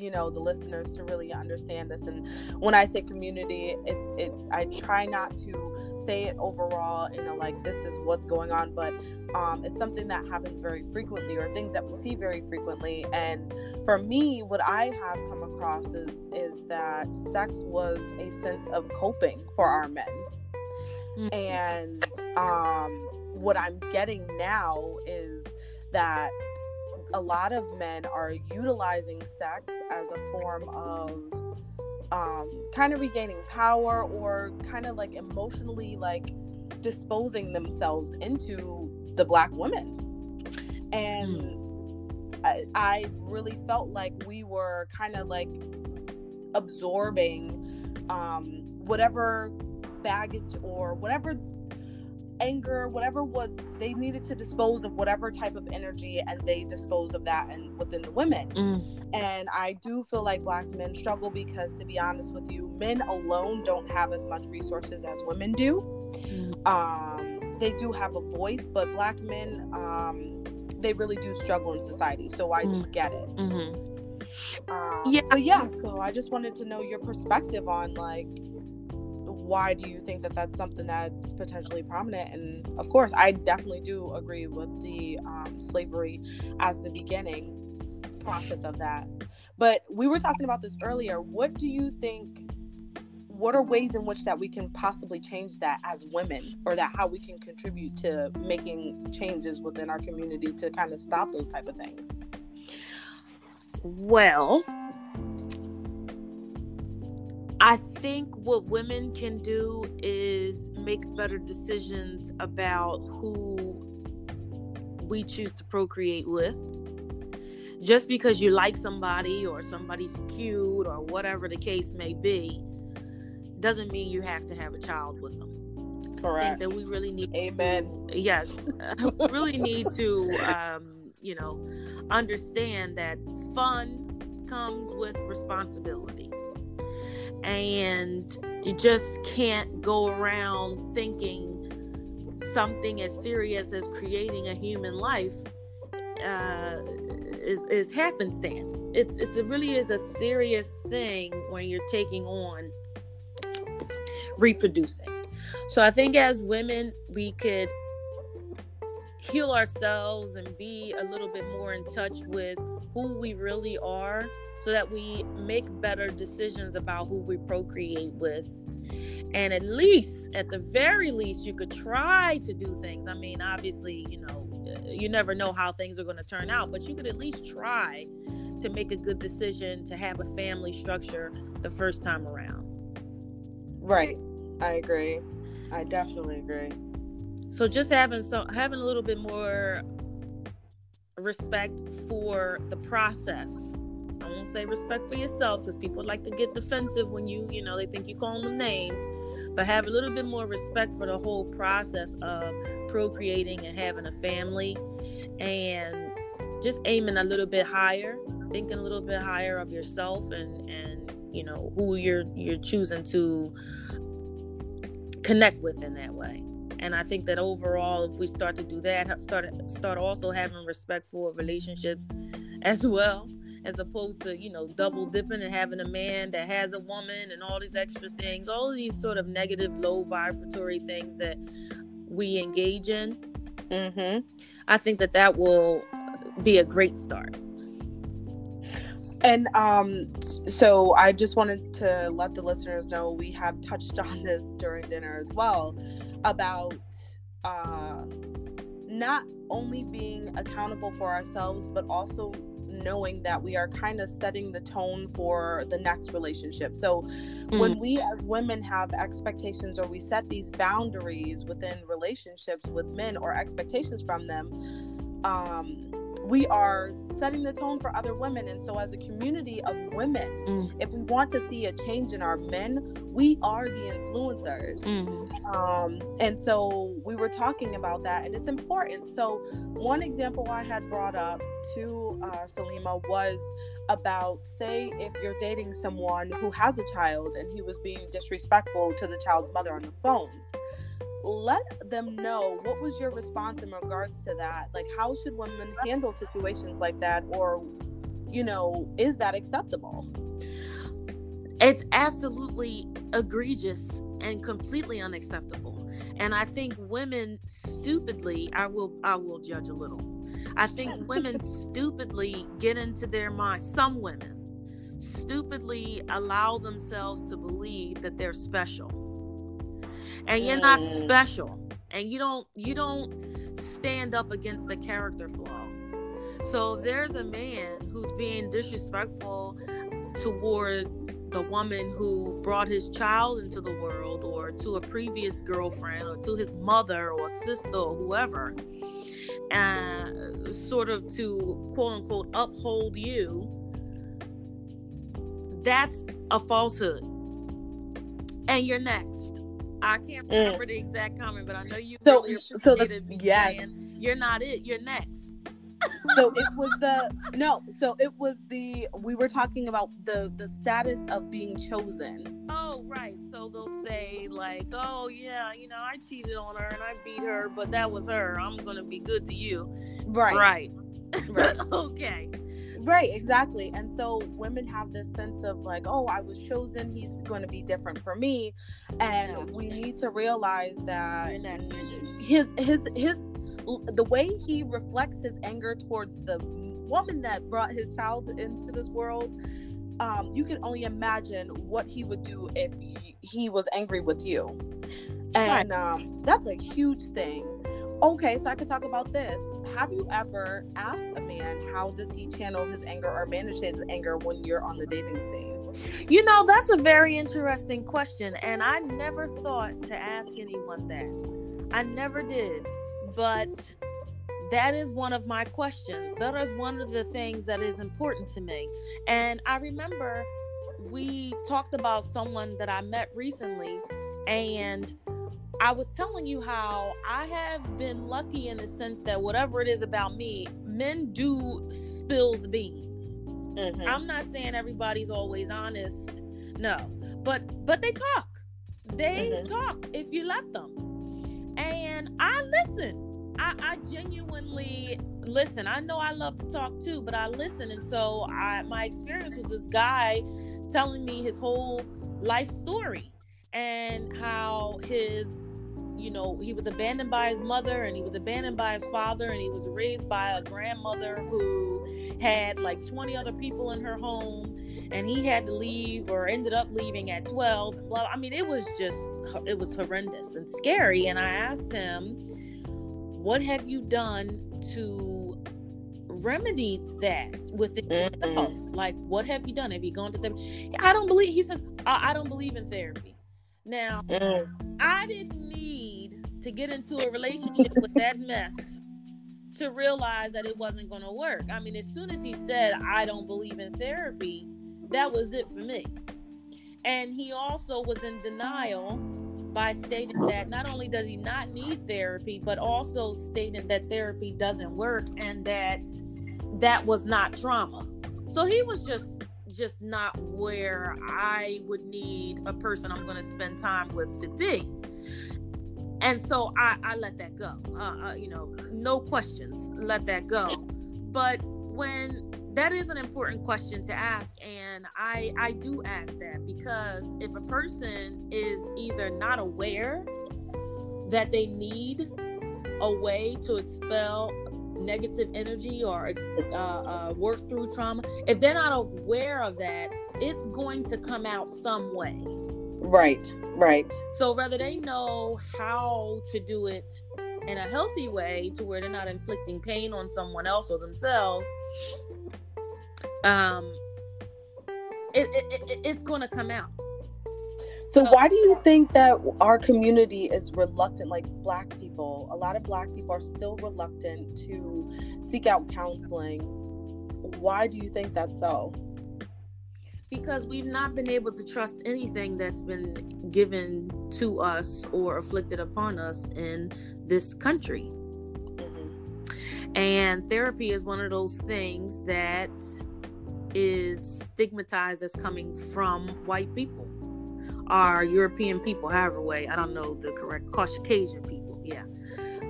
you know the listeners to really understand this. And when i say community it's it i try not to say it overall you know like this is what's going on but um it's something that happens very frequently or things that we see very frequently. And for me what i have come across is is that sex was a sense of coping for our men. Mm-hmm. And um, what I'm getting now is that a lot of men are utilizing sex as a form of um, kind of regaining power or kind of like emotionally like disposing themselves into the black women and mm. I, I really felt like we were kind of like absorbing um, whatever baggage or whatever anger, whatever was they needed to dispose of whatever type of energy and they disposed of that and within the women. Mm. And I do feel like black men struggle because to be honest with you, men alone don't have as much resources as women do. Mm. Um, they do have a voice, but black men um, they really do struggle in society. So I mm. do get it. Mm-hmm. Um, yeah, yeah. So I just wanted to know your perspective on like why do you think that that's something that's potentially prominent? And of course, I definitely do agree with the um, slavery as the beginning process of that. But we were talking about this earlier. What do you think? What are ways in which that we can possibly change that as women, or that how we can contribute to making changes within our community to kind of stop those type of things?
Well, I think what women can do is make better decisions about who we choose to procreate with. Just because you like somebody or somebody's cute or whatever the case may be, doesn't mean you have to have a child with them.
Correct.
that we really need.
Amen.
To, yes, really need to, um, you know, understand that fun comes with responsibility and you just can't go around thinking something as serious as creating a human life uh, is, is happenstance. It's, it's, it really is a serious thing when you're taking on reproducing. So I think as women, we could heal ourselves and be a little bit more in touch with who we really are so that we make better decisions about who we procreate with. And at least, at the very least, you could try to do things. I mean, obviously, you know, uh, you never know how things are going to turn out, but you could at least try to make a good decision to have a family structure the first time around.
Right. I agree. I definitely agree.
So just having so having a little bit more respect for the process say respect for yourself because people like to get defensive when you, you know, they think you call them names. But have a little bit more respect for the whole process of procreating and having a family and just aiming a little bit higher, thinking a little bit higher of yourself and and you know who you're you're choosing to connect with in that way. And I think that overall, if we start to do that, start start also having respect for relationships as well, as opposed to you know double dipping and having a man that has a woman and all these extra things all of these sort of negative low vibratory things that we engage in mm-hmm. i think that that will be a great start
and um, so I just wanted to let the listeners know we have touched on this during dinner as well about uh, not only being accountable for ourselves, but also knowing that we are kind of setting the tone for the next relationship. So mm. when we as women have expectations or we set these boundaries within relationships with men or expectations from them, um, we are setting the tone for other women. And so, as a community of women, mm. if we want to see a change in our men, we are the influencers. Mm. Um, and so, we were talking about that, and it's important. So, one example I had brought up to uh, Salima was about say if you're dating someone who has a child and he was being disrespectful to the child's mother on the phone let them know what was your response in regards to that? Like how should women handle situations like that or you know is that acceptable?
It's absolutely egregious and completely unacceptable. And i think women stupidly i will i will judge a little. I think women stupidly get into their mind some women stupidly allow themselves to believe that they're special and you're not special and you don't you don't stand up against the character flaw. So if there's a man who's being disrespectful toward the woman who brought his child into the world or to a previous girlfriend or to his mother or sister or whoever and uh, sort of to quote unquote uphold you. That's a falsehood. And you're next i can't mm. remember mm. the exact comment but i know you
so, really so the, yes.
you're not it you're next.
So it was the no so it was the we were talking about the the status of being chosen.
Oh right. So they'll say like oh yeah you know i cheated on her and i beat her but that was her. I'm gonna be good to you.
Right.
Right. Right. Okay
right exactly and so women have this sense of like oh i was chosen he's going to be different for me and we need to realize that his his his the way he reflects his anger towards the woman that brought his child into this world um, you can only imagine what he would do if he was angry with you. And um, that's a huge thing. Okay so i could talk about this have you ever asked a man how does he channel his anger or manage his anger when you're on the dating scene
you know that's a very interesting question and i never thought to ask anyone that i never did but that is one of my questions. That is one of the things that is important to me. And I remember we talked about someone that I met recently, and I was telling you how I have been lucky in the sense that whatever it is about me, men do spill the beans. Mm-hmm. I'm not saying everybody's always honest, no, but but they talk. They mm-hmm. talk if you let them and I listen. I, I genuinely listen. I know I love to talk too, but I listen. And so I my experience was this guy telling me his whole life story and how his you know, he was abandoned by his mother and he was abandoned by his father and he was raised by a grandmother who had like 20 other people in her home and he had to leave or ended up leaving at 12 blah i mean it was just it was horrendous and scary and i asked him what have you done to remedy that within mm-hmm. yourself like what have you done? Have you gone to them i don't believe he says i, I don't believe in therapy now mm. i didn't need to get into a relationship with that mess to realize that it wasn't going to work. I mean, as soon as he said, I don't believe in therapy, that was it for me. And he also was in denial by stating that not only does he not need therapy, but also stating that therapy doesn't work and that that was not trauma. So he was just just not where I would need a person I'm going to spend time with to be. And so I, I let that go. Uh, uh, you know, no questions, let that go. But when that is an important question to ask and i i do ask that because if a person is either not aware that they need a way to expel negative energy or uh, uh, work through trauma if they're not aware of that it's going to come out some way.
Right right.
So whether they know how to do it in a healthy way to where they're not inflicting pain on someone else or themselves um it, it, it it's going to come out
so why do you think that our community is reluctant like black people a lot of black people are still reluctant to seek out counseling why do you think that's so
because we've not been able to trust anything that's been given to us or afflicted upon us in this country. Mm-hmm. And therapy is one of those things that is stigmatized as coming from white people or European people, however way. I don't know the correct Caucasian people. Yeah.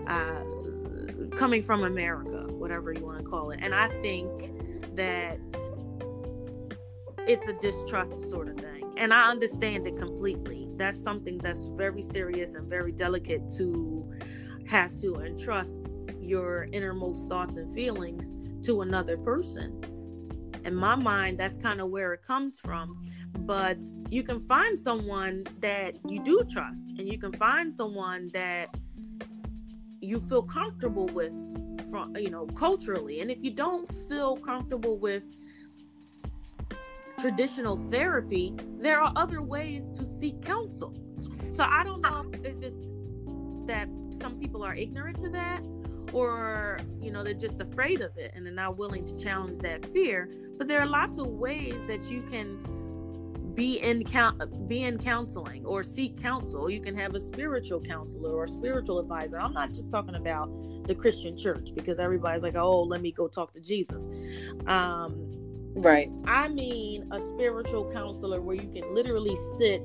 Uh, coming from America, whatever you want to call it. And I think that it's a distrust sort of thing. And I understand it completely. That's something that's very serious and very delicate to have to entrust your innermost thoughts and feelings to another person. In my mind, that's kind of where it comes from. But you can find someone that you do trust, and you can find someone that you feel comfortable with from you know culturally and if you don't feel comfortable with traditional therapy there are other ways to seek counsel so i don't know if it's that some people are ignorant to that or you know they're just afraid of it and they're not willing to challenge that fear. But there are lots of ways that you can be in count be in counseling or seek counsel. You can have a spiritual counselor or a spiritual advisor. I'm not just talking about the christian church because everybody's like oh let me go talk to jesus. Um
right.
I mean a spiritual counselor where you can literally sit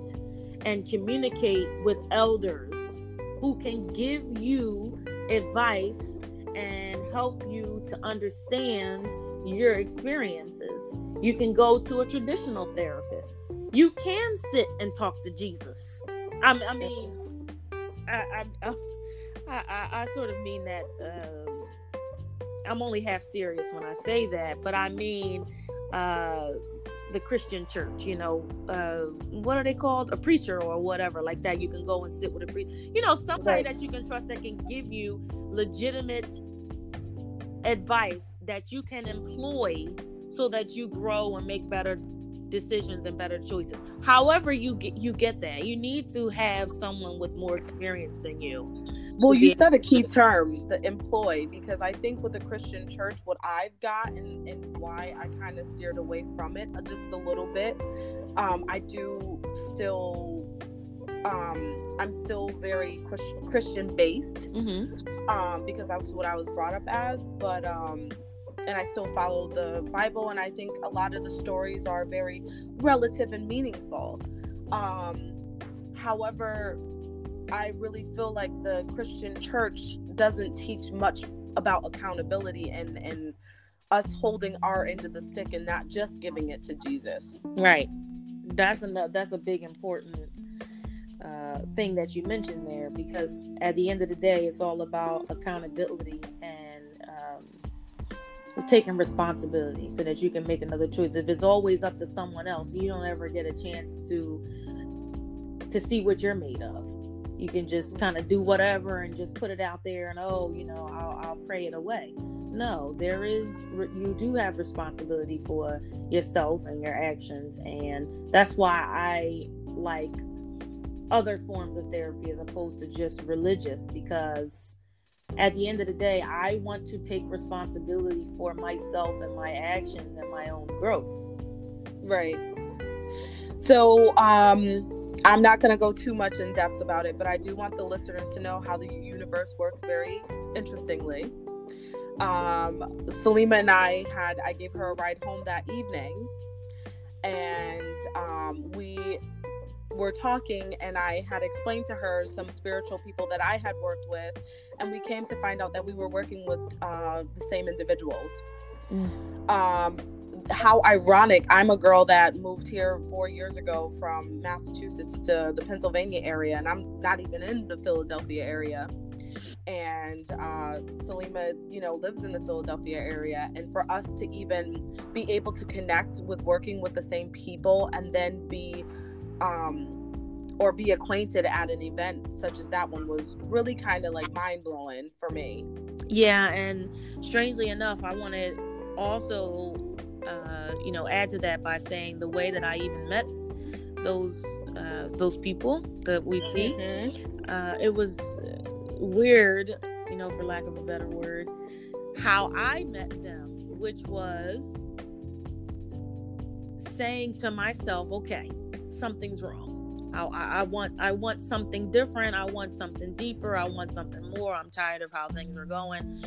and communicate with elders who can give you advice and help you to understand your experiences. You can go to a traditional therapist. You can sit and talk to Jesus. I, I mean, I, I, I, I, sort of mean that. Uh, I'm only half serious when I say that, but I mean uh, the Christian church. You know, uh, what are they called? A preacher or whatever like that. You can go and sit with a preacher. You know, somebody right. that you can trust that can give you legitimate advice that you can employ so that you grow and make better decisions and better choices. However, you get you get that. You need to have someone with more experience than you.
Well, you said a key term, the employ, because I think with the Christian church, what I've got and, and why I kind of steered away from it just a little bit, um, I do still, um, I'm still very Christian based, mm-hmm. um, because that was what I was brought up as. But um, and I still follow the Bible, and I think a lot of the stories are very relative and meaningful. Um, however, I really feel like the Christian church doesn't teach much about accountability and and us holding our end of the stick and not just giving it to Jesus.
Right. That's a that's a big important uh, thing that you mentioned there because at the end of the day, it's all about accountability and um, taking responsibility so that you can make another choice. If it's always up to someone else, you don't ever get a chance to to see what you're made of you can just kind of do whatever and just put it out there and oh you know I'll, I'll pray it away. No there is you do have responsibility for yourself and your actions and that's why i like other forms of therapy as opposed to just religious because at the end of the day i want to take responsibility for myself and my actions and my own growth.
Right. So um I'm not going to go too much in depth about it, but I do want the listeners to know how the universe works very interestingly. Um, Salima and I had, I gave her a ride home that evening, and um, we were talking, and I had explained to her some spiritual people that I had worked with, and we came to find out that we were working with uh, the same individuals. Mm. Um, how ironic i'm a girl that moved here four years ago from massachusetts to the pennsylvania area and i'm not even in the philadelphia area and uh, Salima, you know, lives in the Philadelphia area. And for us to even be able to connect with working with the same people and then be, um, or be acquainted at an event such as that one was really kind of like mind blowing for me.
Yeah. And strangely enough, I wanted also uh, you know, add to that by saying the way that I even met those uh, those people that we see, mm-hmm. uh, it was weird, you know, for lack of a better word, how I met them, which was saying to myself, okay, something's wrong. I, I, want I want something different. I want something deeper. I want something more. I'm tired of how things are going.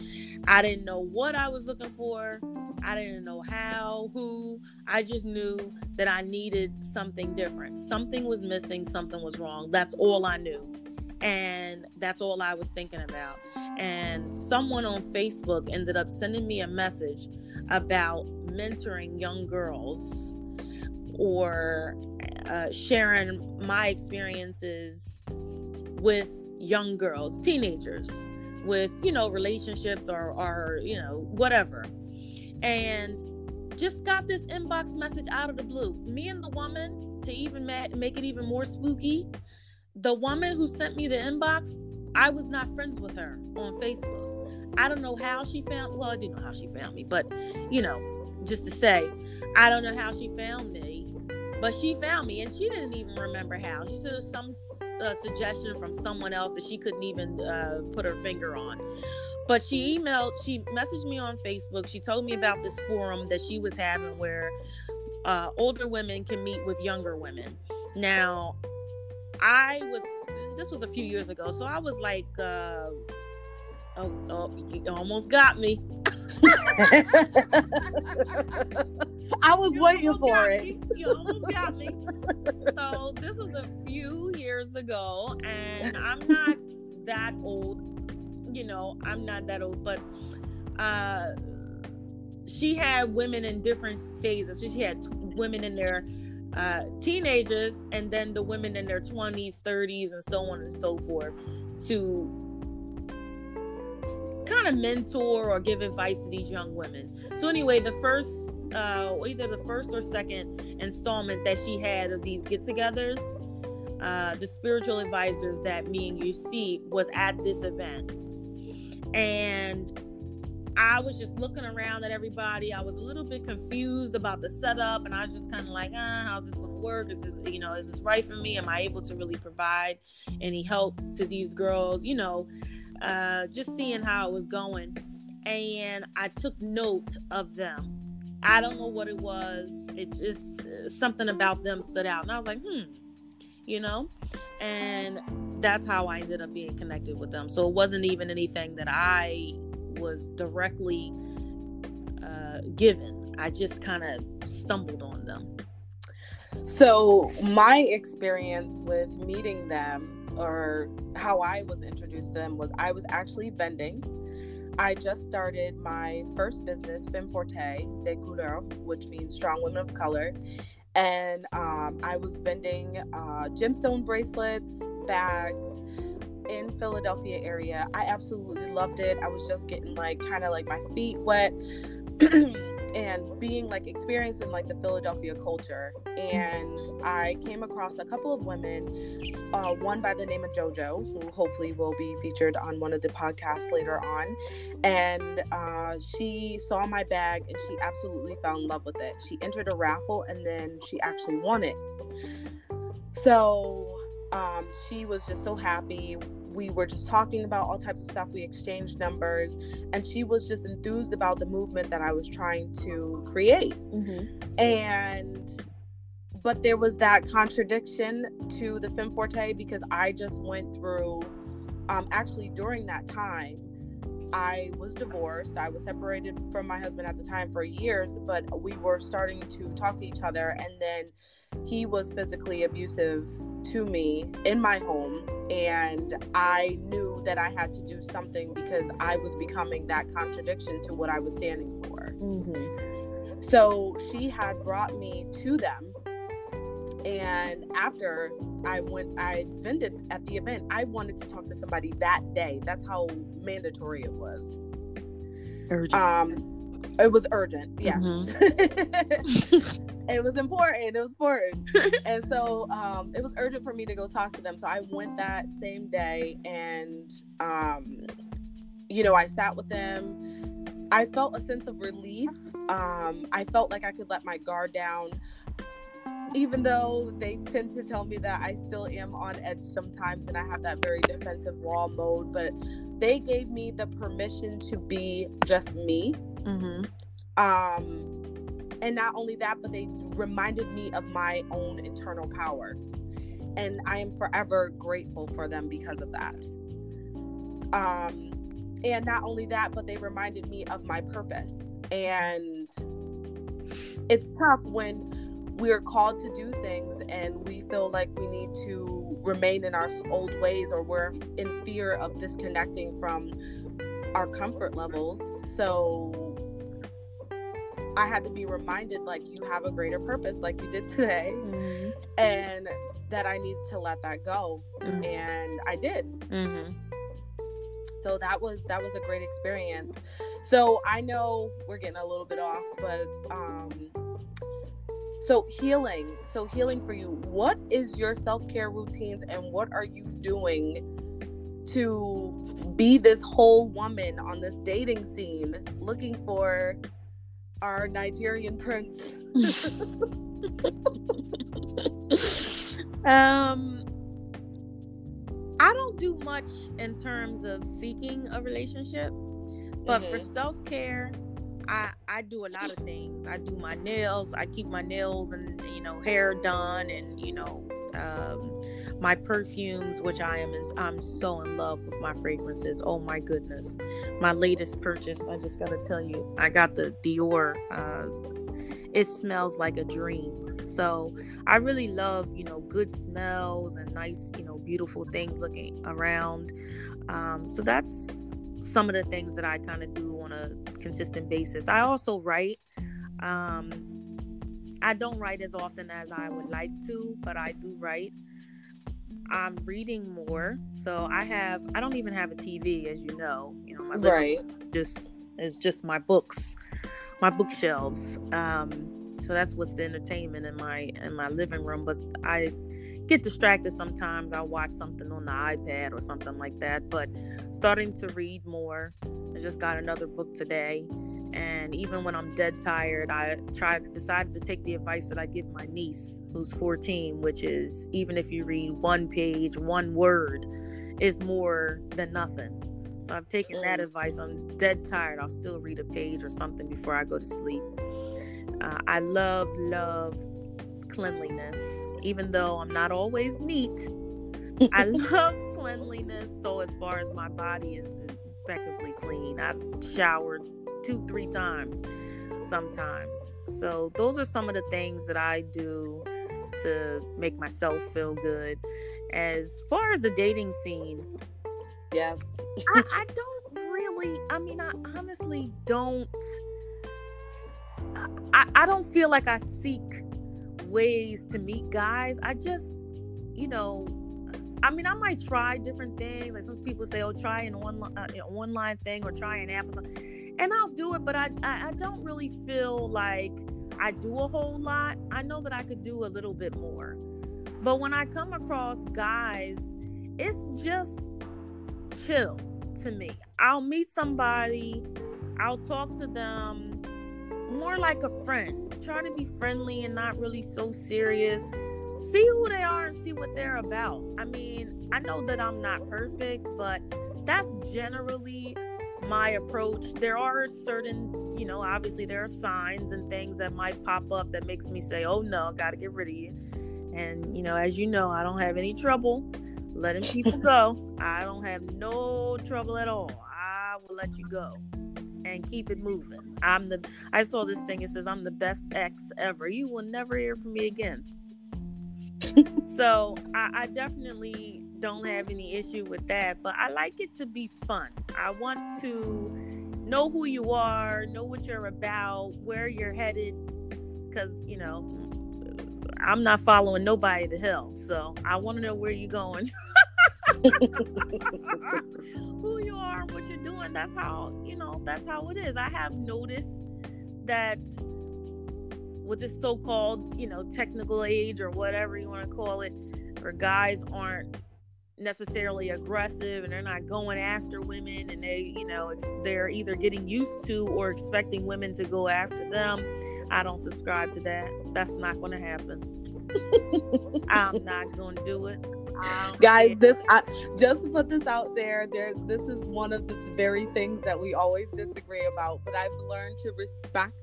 I didn't know what I was looking for. I didn't know how, who. I just knew that I needed something different. Something was missing, something was wrong. That's all I knew. And that's all I was thinking about. And someone on Facebook ended up sending me a message about mentoring young girls or uh, sharing my experiences with young girls, teenagers, with, you know, relationships or, or you know, whatever and just got this inbox message out of the blue. Me and the woman, to even ma- make it even more spooky, the woman who sent me the inbox, I was not friends with her on Facebook. I don't know how she found. Well, I do know how she found me, but you know, just to say, I don't know how she found me, but she found me, and she didn't even remember how. She said some uh, suggestion from someone else that she couldn't even uh, put her finger on. But she emailed, she messaged me on Facebook. She told me about this forum that she was having where uh, older women can meet with younger women. Now, I was, this was a few years ago, so I was like, uh, oh, oh, you almost got me.
I was waiting for it.
Me. You almost got me. so this was a few years ago, and I'm not that old you know, I'm not that old, but uh, she had women in different phases. So she had t- women in their uh, teenagers and then the women in their 20s, 30s, and so on and so forth to kind of mentor or give advice to these young women. So, anyway, the first, uh, either the first or second installment that she had of these get togethers, uh, the spiritual advisors that me and you see was at this event and I was just looking around at everybody. I was a little bit confused about the setup, and I was just kind of like, ah, how's this going to work? Is this, you know, is this right for me? Am I able to really provide any help to these girls? You know, uh, just seeing how it was going. And I took note of them. I don't know what it was. It just uh, something about them stood out, and I was like, hmm, you know, and that's how I ended up being connected with them. So it wasn't even anything that I was directly uh, given. I just kind of stumbled on them.
So my experience with meeting them or how I was introduced to them was I was actually vending. I just started my first business, Femme Forte de Couleur, which means strong women of color and um, I was vending uh, gemstone bracelets, bags in Philadelphia area. I absolutely loved it. I was just getting like kind of like my feet wet. and being like experiencing like the Philadelphia culture. And I came across a couple of women, uh, one by the name of JoJo, who hopefully will be featured on one of the podcasts later on. And uh, she saw my bag and she absolutely fell in love with it. She entered a raffle and then she actually won it. So um, she was just so happy we were just talking about all types of stuff. We exchanged numbers, and she was just enthused about the movement that I was trying to create. Mm-hmm. And but there was that contradiction to the Femme Forte because I just went through. Um, actually, during that time, I was divorced. I was separated from my husband at the time for years, but we were starting to talk to each other, and then he was physically abusive to me in my home and i knew that i had to do something because i was becoming that contradiction to what i was standing for mm-hmm. so she had brought me to them and after i went i vended at the event i wanted to talk to somebody that day that's how mandatory it was urgent. um it was urgent yeah mm-hmm. it was important. It was important. and so um, it was urgent for me to go talk to them. So I went that same day and, um, you know, I sat with them. I felt a sense of relief. Um, I felt like I could let my guard down, even though they tend to tell me that I still am on edge sometimes and I have that very defensive wall mode. But they gave me the permission to be just me. Mm-hmm. Um, and not only that, but they reminded me of my own internal power. And I am forever grateful for them because of that. Um, and not only that, but they reminded me of my purpose. And it's tough when we are called to do things and we feel like we need to remain in our old ways or we're in fear of disconnecting from our comfort levels. So I had to be reminded like you have a greater purpose like you did today mm-hmm. and that I need to let that go mm-hmm. and I did. Mm-hmm. so that was that was a great experience so i know we're getting a little bit off but um so healing so healing for you what is your self-care routines and what are you doing to be this whole woman on this dating scene looking for our nigerian prince
um I don't do much in terms of seeking a relationship, but mm-hmm. for self care, I I do a lot of things. I do my nails. I keep my nails and you know hair done, and you know um, my perfumes, which I am in, I'm so in love with my fragrances. Oh my goodness, my latest purchase. I just gotta tell you, I got the Dior. Uh, it smells like a dream so I really love, you know, good smells and nice, you know, beautiful things looking around. Um, so that's some of the things that I kind of do on a consistent basis. I also write. Um, I don't write as often as I would like to, but I do write. I'm reading more, so I have. I don't even have a TV, as you know. You know, my
right
just is just my books, my bookshelves. Um, so that's what's the entertainment in my in my living room but i get distracted sometimes I'll watch something on the ipad or something like that but starting to read more i just got another book today and even when i'm dead tired i tried decided to take the advice that i give my niece who's 14 which is even if you read one page one word is more than nothing so i've taken that mm. advice i'm dead tired i'll still read a page or something before i go to sleep uh, I love, love cleanliness, even though I'm not always neat. I love cleanliness. So, as far as my body is impeccably clean, I've showered two, three times sometimes. So, those are some of the things that I do to make myself feel good. As far as the dating scene,
yes,
I, I don't really, I mean, I honestly don't I, I don't feel like I seek ways to meet guys. I just, you know, I mean, I might try different things. Like some people say, "Oh, try an online uh, online thing or try an Amazon," and I'll do it. But I, I, I don't really feel like I do a whole lot. I know that I could do a little bit more. But when I come across guys, it's just chill to me. I'll meet somebody, I'll talk to them, more like a friend. Try to be friendly and not really so serious. See who they are and see what they're about. I mean, I know that I'm not perfect, but that's generally my approach. There are certain, you know, obviously there are signs and things that might pop up that makes me say, "Oh no, got to get rid of you." And you know, as you know, I don't have any trouble letting people go. I don't have no trouble at all. I will let you go and keep it moving. I'm the I saw this thing, it says I'm the best ex ever. You will never hear from me again. so I, I definitely don't have any issue with that, but I like it to be fun. I want to know who you are, know what you're about, where you're headed, because you know I'm not following nobody to hell. So I want to know where you're going. who you are and what you're doing. That's how, you know, that's how it is. I have noticed that with this so called, you know, technical age or whatever you want to call it, where guys aren't necessarily aggressive and they're not going after women and they you know it's they're either getting used to or expecting women to go after them i don't subscribe to that that's not going to happen i'm not going to do it
guys this I, just to put this out there there this is one of the very things that we always disagree about but i've learned to respect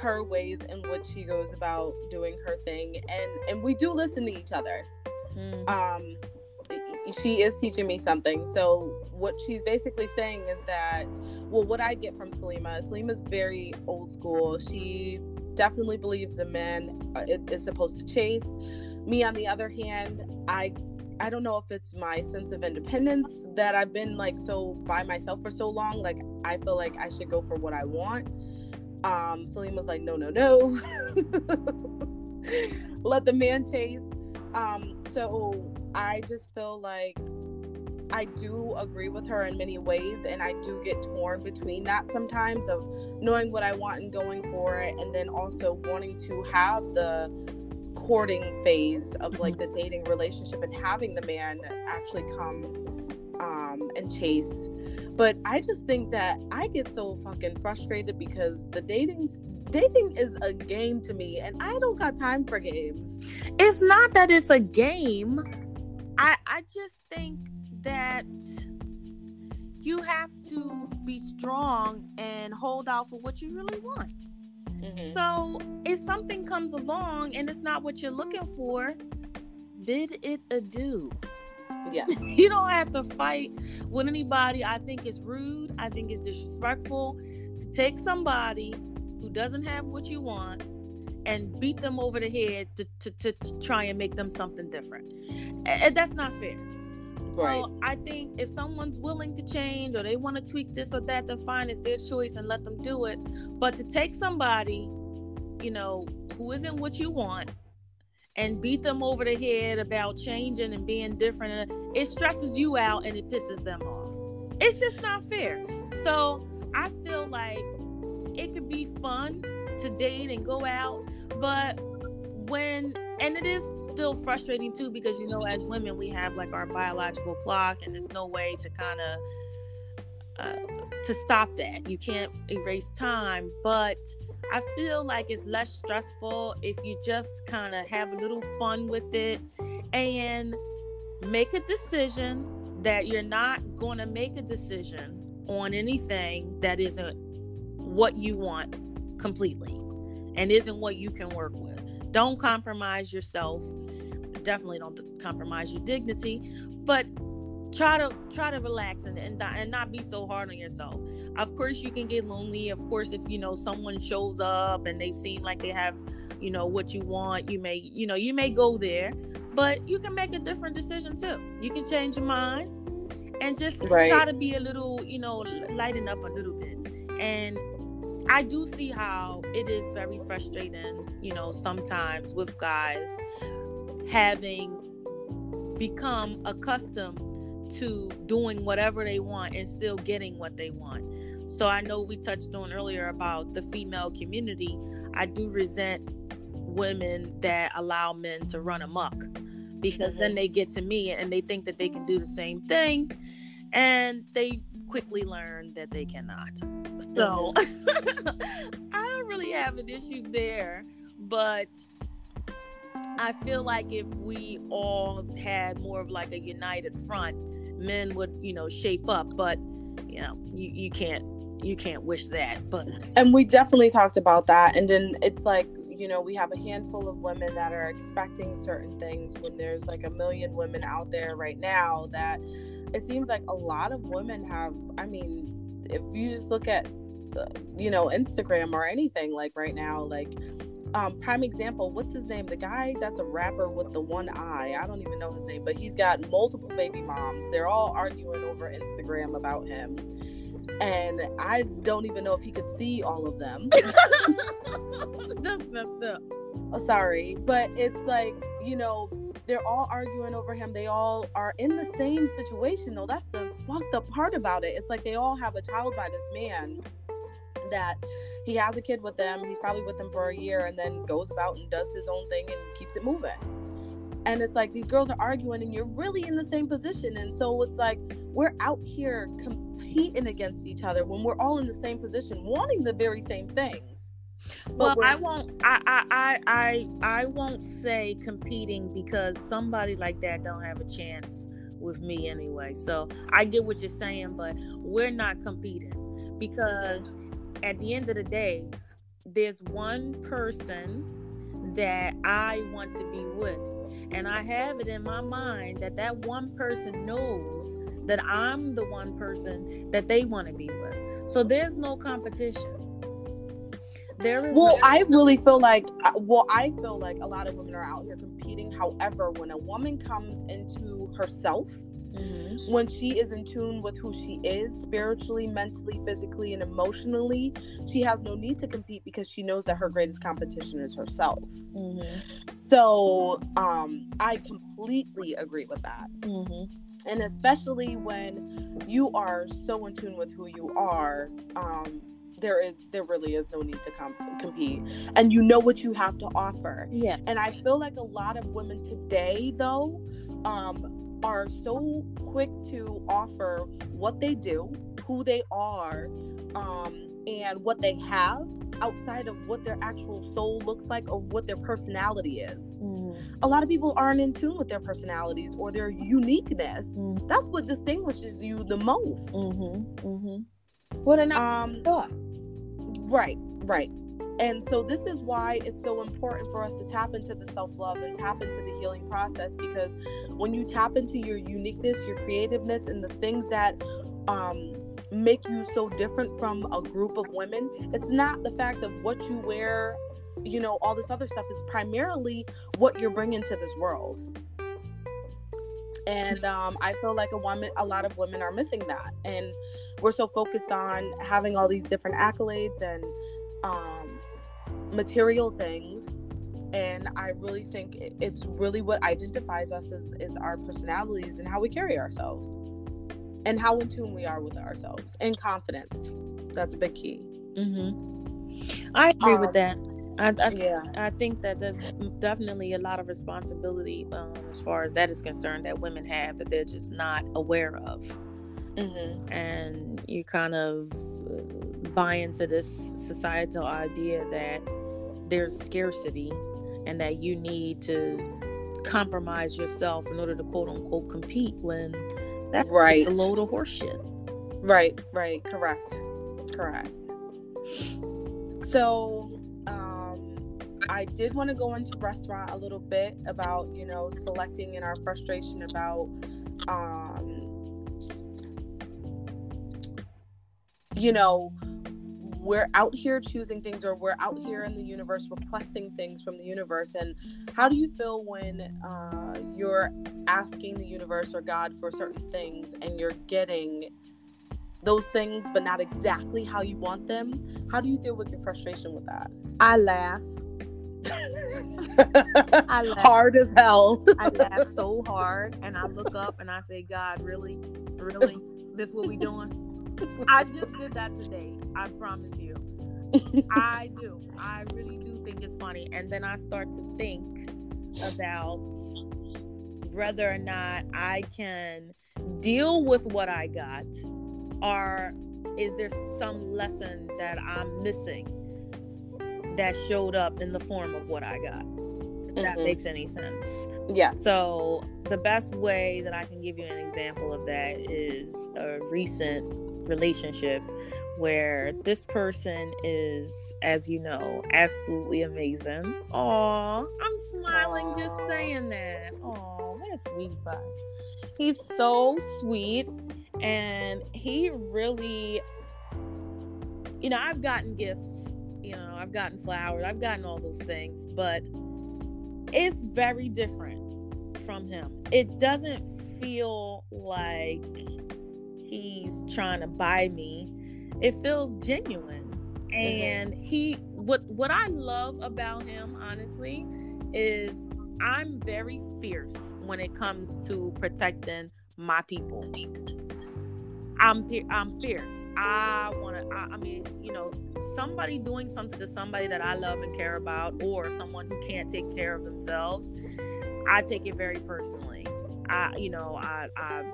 her ways in which she goes about doing her thing and and we do listen to each other. Mm-hmm. um she is teaching me something. So what she's basically saying is that well what i get from salima salima's very old school. She definitely believes a man is supposed to chase me on the other hand i i don't know if it's my sense of independence that i've been like so by myself for so long like i feel like i should go for what i want. Um salim was like no no no. Let the man chase. Um so i just feel like I do agree with her in many ways, and I do get torn between that sometimes of knowing what I want and going for it, and then also wanting to have the courting phase of like mm-hmm. the dating relationship and having the man actually come um, and chase. But I just think that I get so fucking frustrated because the dating dating is a game to me, and I don't got time for games.
It's not that it's a game. I I just think that you have to be strong and hold out for what you really want. Mm-hmm. So if something comes along and it's not what you're looking for, bid it adieu.
Yeah.
you don't have to fight with anybody. I think it's rude. I think it's disrespectful to take somebody who doesn't have what you want and beat them over the head to, to, to, to try and make them something different. And that's not fair. Right. I think if someone's willing to change or they want to tweak this or that, then fine, it's their choice and let them do it. But to take somebody, you know, who isn't what you want and beat them over the head about changing and being different, it stresses you out and it pisses them off. It's just not fair. So I feel like it could be fun to date and go out, but when and it is still frustrating too because you know as women we have like our biological clock and there's no way to kind of uh, to stop that. You can't erase time but i feel like it's less stressful if you just kind of have a little fun with it and make a decision that you're not going to make a decision on anything that isn't what you want completely and isn't what you can work with don't compromise yourself. Definitely don't compromise your dignity, but try to try to relax and, and and not be so hard on yourself. Of course, you can get lonely. Of course, if you know someone shows up and they seem like they have, you know, what you want, you may you know you may go there, but you can make a different decision too. You can change your mind and just right. try to be a little, you know, lighten up a little bit. And I do see how it is very frustrating, you know, sometimes with guys having become accustomed to doing whatever they want and still getting what they want. So I know we touched on earlier about the female community. I do resent women that allow men to run amok because mm-hmm. then they get to me and they think that they can do the same thing and they quickly learn that they cannot. So mm-hmm. I don't really have an issue there, but I feel like if we all had more of like a united front, men would, you know, shape up. But you know, you, you can't you can't wish that. But
and we definitely talked about that. And then it's like you know we have a handful of women that are expecting certain things when there's like a million women out there right now that it seems like a lot of women have i mean if you just look at the, you know instagram or anything like right now like um, prime example what's his name? The guy that's a rapper with the one eye. I don't even know his name but he's got multiple baby moms. They're all arguing over instagram about him. And i don't even know if he could see all of them.
That's messed up.
Oh sorry. But it's like you know they're all arguing over him. They all are in the same situation. though. that's the fucked up part about it. It's like they all have a child by this man that he has a kid with them. He's probably with them for a year and then goes about and does his own thing and keeps it moving. And it's like these girls are arguing and you're really in the same position. And so it's like we're out here competing against each other when we're all in the same position, wanting the very same things
well, I won't. I, I I I won't say competing because somebody like that don't have a chance with me anyway. So I get what you're saying, but we're not competing because at the end of the day, there's one person that I want to be with, and I have it in my mind that that one person knows that I'm the one person that they want to be with. So there's no competition
there well i really feel like uh, well i feel like a lot of women are out here competing however when a woman comes into herself mm-hmm. when she is in tune with who she is spiritually mentally physically and emotionally she has no need to compete because she knows that her greatest competition is herself mm-hmm. so um i completely agree with that mm-hmm. and especially when you are so in tune with who you are um, there is there really is no need to com- compete and you know what you have to offer
yeah
and i feel like a lot of women today though um, are so quick to offer what they do who they are um, and what they have outside of what their actual soul looks like or what their personality is.
Mm.
A lot of people aren't in tune with their personalities or their uniqueness.
Mm.
That's what distinguishes you the most.
Mm-hmm. Mm-hmm. What an
Um,
thought.
right, right. And so this is why it's so important for us to tap into the self-love and tap into the healing process because when you tap into your uniqueness, your creativeness and the things that um make you so different from a group of women, it's not the fact of what you wear, you know, all this other stuff. It's primarily what you're bringing to this world. And um, I feel like a woman, a lot of women are missing that, and we're so focused on having all these different accolades and um, material things. And I really think it's really what identifies us as is our personalities and how we carry ourselves and how in tune we are with ourselves and confidence. That's a big key.
Mm-hmm. I agree with
Um,
that. I, I,
Yeah.
I think that there's definitely a lot of responsibility um, as far as that is concerned that women have that they're just not aware of.
Mm-hmm.
And you kind of uh, buy into this societal idea that there's scarcity and that you need to compromise yourself in order to quote unquote compete when that's
Right.
a load of horseshit.
Right, right, correct. Correct. So, um, I did want to go into restaurant a little bit about, you know, selecting and our frustration about, um, you know, we're out here choosing things or we're out here in the universe requesting things from the universe. And how do you feel when uh, you're asking the universe or God for certain things and you're getting those things but not exactly how you want them how do you deal with your frustration with that
I laugh. I laugh.
hard as hell
I laugh so hard and I look up and I say, God, really? Really? This what we doing? I just did that today. I promise you. I do. I really do think it's funny. And then I start to think about whether or not I can deal with what I got or is there some lesson that I'm missing that showed up in the form of what I got? If that
Mhm.
makes any sense.
yeah
So, the best way that I can give you an example of that is a recent relationship where this person is, as you know, absolutely amazing. Aw, I'm smiling just saying that. Aw, what a sweet guy. He's so sweet and he really, you know, I've gotten gifts, you know, I've gotten flowers, I've gotten all those things, but it's very different from him. It doesn't feel like he's trying to buy me. It feels genuine. Mm-hmm. And he what what I love about him honestly is I'm very fierce when it comes to protecting my people. I'm I'm fierce. I want to. I, I mean, you know, somebody doing something to somebody that I love and care about, or someone who can't take care of themselves, I take it very personally. I, you know, I I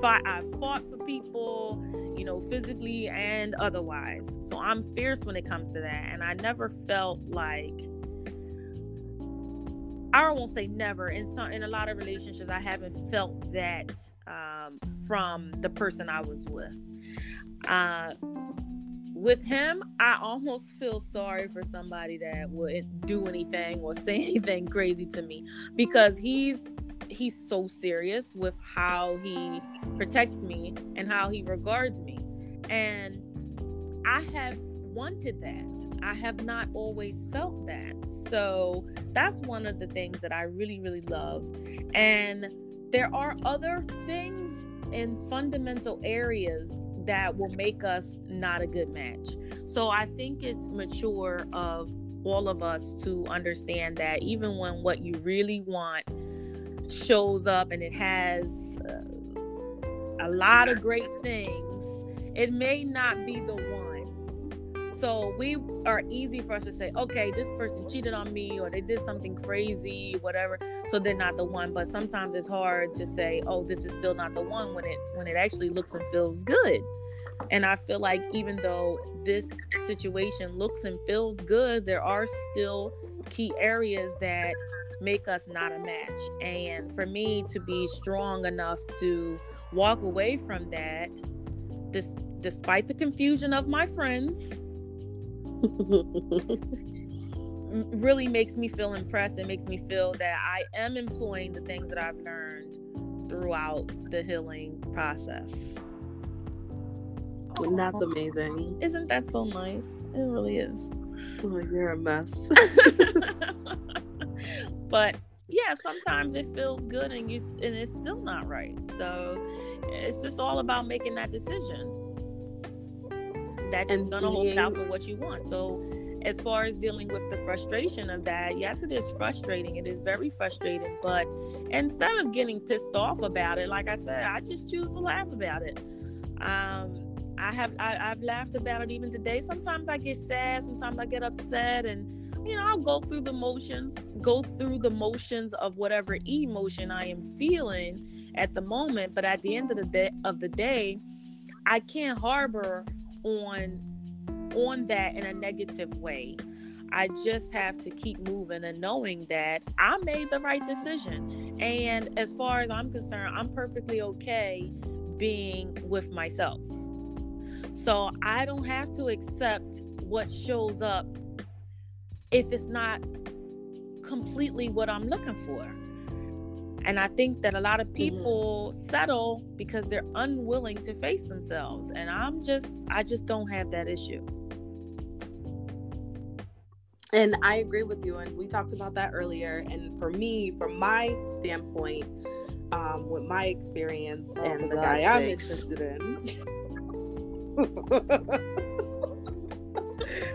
fight. I fought for people, you know, physically and otherwise. So I'm fierce when it comes to that, and I never felt like. I won't say never. In some, in a lot of relationships, I haven't felt that um, from the person I was with. Uh, with him, I almost feel sorry for somebody that would do anything or say anything crazy to me because he's he's so serious with how he protects me and how he regards me, and I have wanted that. I have not always felt that. So that's one of the things that I really, really love. And there are other things in fundamental areas that will make us not a good match. So I think it's mature of all of us to understand that even when what you really want shows up and it has uh, a lot of great things, it may not be the one. So we are easy for us to say, okay, this person cheated on me or they did something crazy, whatever. So they're not the one. But sometimes it's hard to say, oh, this is still not the one when it when it actually looks and feels good. And I feel like even though this situation looks and feels good, there are still key areas that make us not a match. And for me to be strong enough to walk away from that, despite the confusion of my friends, really makes me feel impressed. It makes me feel that I am employing the things that I've learned throughout the healing process.
And that's amazing.
Isn't that so nice? It really is.
Oh, you're a mess.
but yeah, sometimes it feels good and you and it's still not right. So it's just all about making that decision that you're gonna hold out for what you want. So as far as dealing with the frustration of that, yes, it is frustrating. It is very frustrating. But instead of getting pissed off about it, like I said, I just choose to laugh about it. Um, I have I, I've laughed about it even today. Sometimes I get sad, sometimes I get upset, and you know I'll go through the motions, go through the motions of whatever emotion I am feeling at the moment. But at the end of the day, of the day, I can't harbor on on that in a negative way. I just have to keep moving and knowing that I made the right decision. And as far as I'm concerned, I'm perfectly okay being with myself. So I don't have to accept what shows up if it's not completely what I'm looking for. And I think that a lot of mm-hmm. people mm-hmm. settle because they're unwilling to face themselves. And I'm just, I just don't have that issue.
And I agree with you. And we talked about that earlier. And for me, from my standpoint, um, with my experience oh, and the guy sakes. I'm interested in,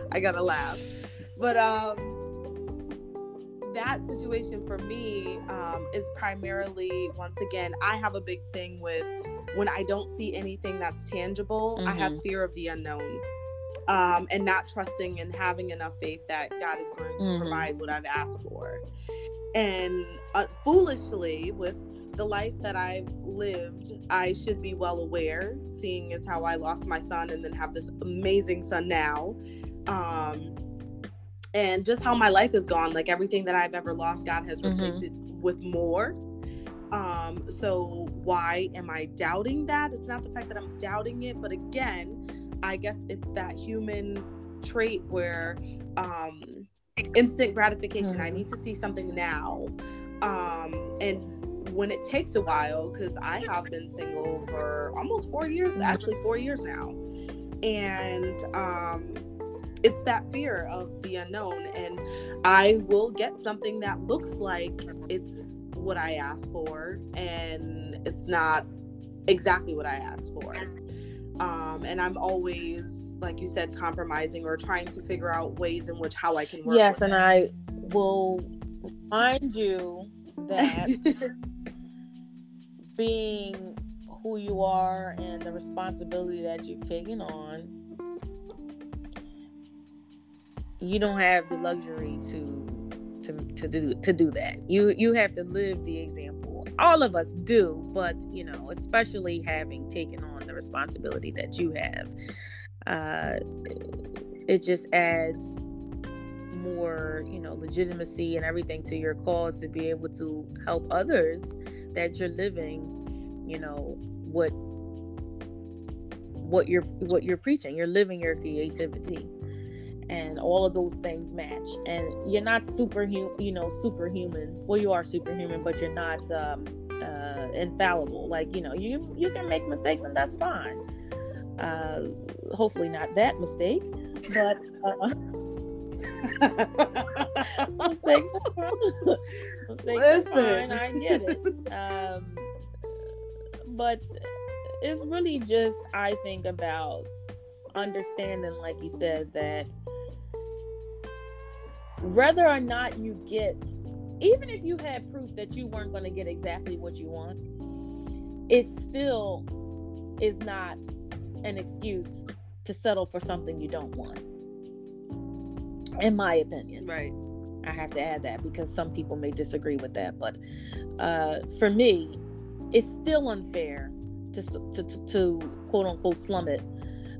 I gotta laugh. But um, that situation for me um, is primarily once again i have a big thing with when i don't see anything that's tangible mm-hmm. i have mm-hmm. fear of the unknown um, and not trusting and having enough faith that god is going to mm-hmm. provide what i've asked for and uh, foolishly with the life that I've lived, I should be well aware, seeing as how I lost my son and then have this amazing son now. Um, and just how my life has gone like everything that i've ever lost god has replaced mm-hmm. it with more um so why am i doubting that it's not the fact that i'm doubting it but again i guess it's that human trait where um instant gratification mm-hmm. i need to see something now um and when it takes a while because i have been single for almost four years mm-hmm. actually four years now and um it's that fear of the unknown and i will get something that looks like it's what i asked for and it's not exactly what i asked for um, and i'm always like you said compromising or trying to figure out ways in which how i can work
yes and it. i will remind you that being who you are and the responsibility that you've taken on you don't have the luxury to to to do to do that. You you have to live the example. All of us do, but you know, especially having taken on the responsibility that you have, uh, it just adds more, you know, legitimacy and everything to your cause to be able to help others that you're living, you know, what what you're what you're preaching. You're living your creativity and all of those things match. And you're not superhuman you know superhuman. Well you are superhuman but you're not um, uh, infallible. Like you know you you can make mistakes and that's fine. Uh, hopefully not that mistake but uh, mistakes, mistakes are fine. I get it. Um, but it's really just i think about understanding like you said that whether or not you get, even if you had proof that you weren't going to get exactly what you want, it still is not an excuse to settle for something you don't want. In my opinion.
Right.
I have to add that because some people may disagree with that. But uh, for me, it's still unfair to, to, to, to quote unquote slum it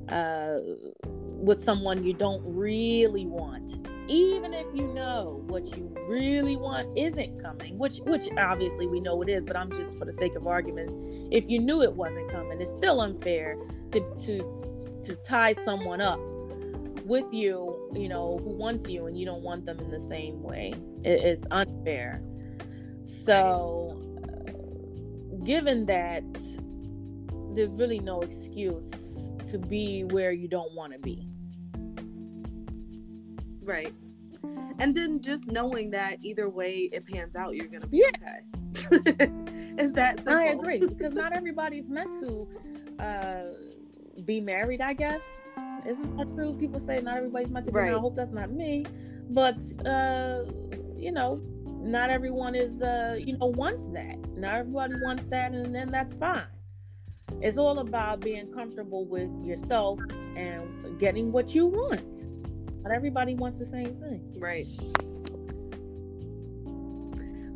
uh, with someone you don't really want even if you know what you really want isn't coming which which obviously we know it is but i'm just for the sake of argument if you knew it wasn't coming it's still unfair to to to tie someone up with you you know who wants you and you don't want them in the same way. It, it's unfair. So uh, given that there's really no excuse to be where you don't want to be.
Right. And then just knowing that either way it pans out, you're gonna be
Yeah.
okay. Is that simple?
I agree because not everybody's meant to uh, be married. I guess isn't that true? People say not everybody's meant to be. married. I hope that's not me, but uh, you know, not everyone is. Uh, you know, wants that. Not everybody wants that, and then that's fine. It's all about being comfortable with yourself and getting what you want. Not everybody wants the same thing.
Right.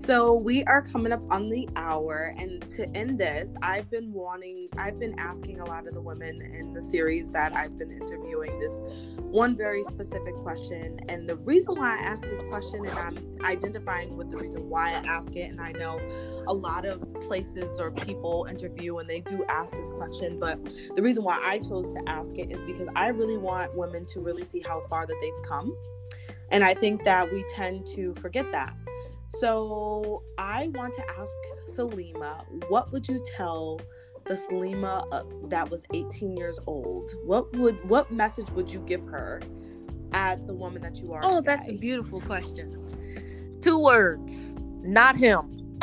So we are coming up on the hour, and to end this, I've been wanting, I've been asking a lot of the women in the series that I've been interviewing this one very specific question. And the reason why I asked this question, and I'm identifying with the reason why I ask it, and I know a lot of places or people interview and they do ask this question, but the reason why I chose to ask it is because I really want women to really see how far that they've come. And I think that we tend to forget that. So I want to ask Salima, what would you tell the Salima uh, that was 18 years old? What would what message would you give her at the woman that you are?
Oh,
today?
that's a beautiful question. Two words. Not him.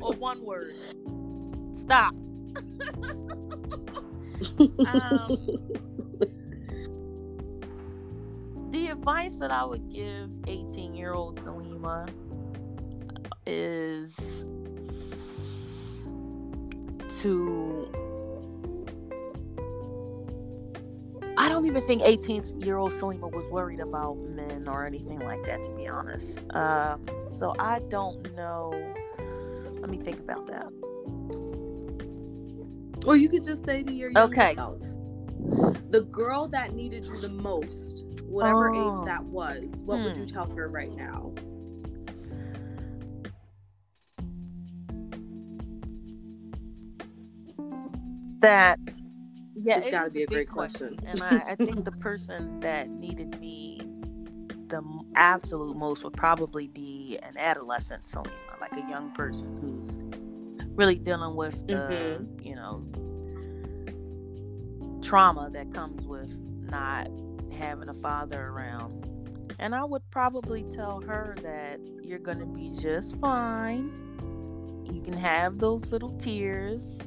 or one word. Stop. um, advice that I would give 18 year old Salima is to I don't even think 18 year old Salima was worried about men or anything like that, to be honest. Um, so I don't know. Let me think about that.
Or you could just say to your
Okay.
self, the girl that needed you the most, whatever
Oh.
age that was, what would you
Hmm.
tell her right now?
That, yeah,
It's
it
gotta be a
big
great question.
and I, I think the person that needed me the absolute most would probably be an adolescent Salima, like a young person who's really dealing with the,
Mhm.
you know, trauma that comes with not having a father around. And I would probably tell her that you're going to be just fine. You can have those little tears,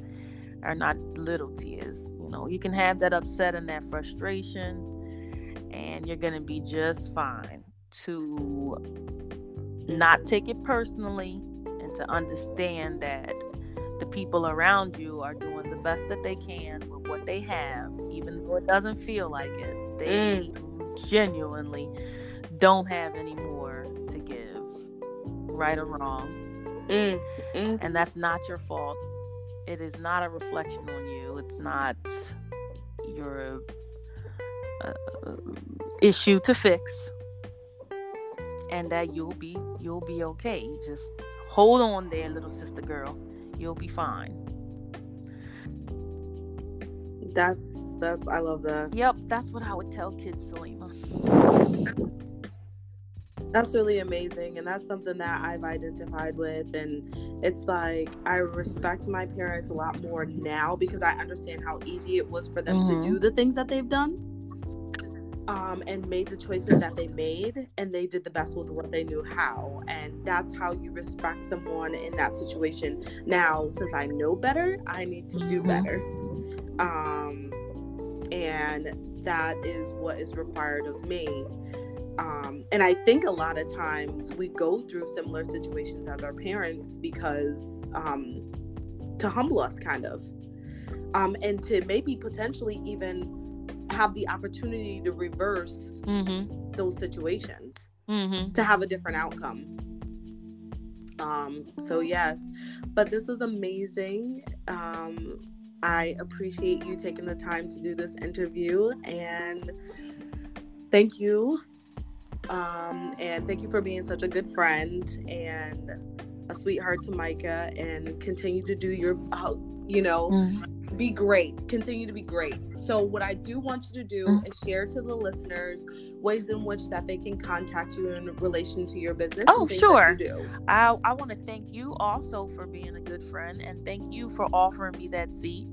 or not little tears, you know, you can have that upset and that frustration, and you're going to be just fine. To not take it personally and to understand that the people around you are doing the best that they can with what they have, even though it doesn't feel like it. They genuinely don't have any more to give, right or wrong.
Mm, mm,
And that's not your fault. It is not a reflection on you. It's not your uh, issue to fix. And that you'll be you'll be okay. Just hold on there, little sister girl. You'll be fine.
That's that's I love that.
Yep, that's what I would tell kids, Salima.
That's really amazing. And that's something that I've identified with. And it's like I respect my parents a lot more now because I understand how easy it was for them
Mhm.
to do the things that they've done. Um, and made the choices that they made, and they did the best with what they knew how. And that's how you respect someone in that situation. Now, since I know better, I need to do
Mhm.
better. Um, and that is what is required of me um, and I think a lot of times we go through similar situations as our parents because um, to humble us, kind of, um, and to maybe potentially even have the opportunity to reverse mm-hmm. those situations mm-hmm. to have a different outcome. Um, so yes, but this was amazing. I appreciate you taking the time to do this interview and thank you. Um, and thank you for being such a good friend and a sweetheart to Micah and continue to do your, uh, you know, mm be great. Continue to be great. So, what I do want you to do mm is share to the listeners ways in which that they can contact you in relation to your business.
Oh, sure. I I want to thank you also for being a good friend, and thank you for offering me that seat.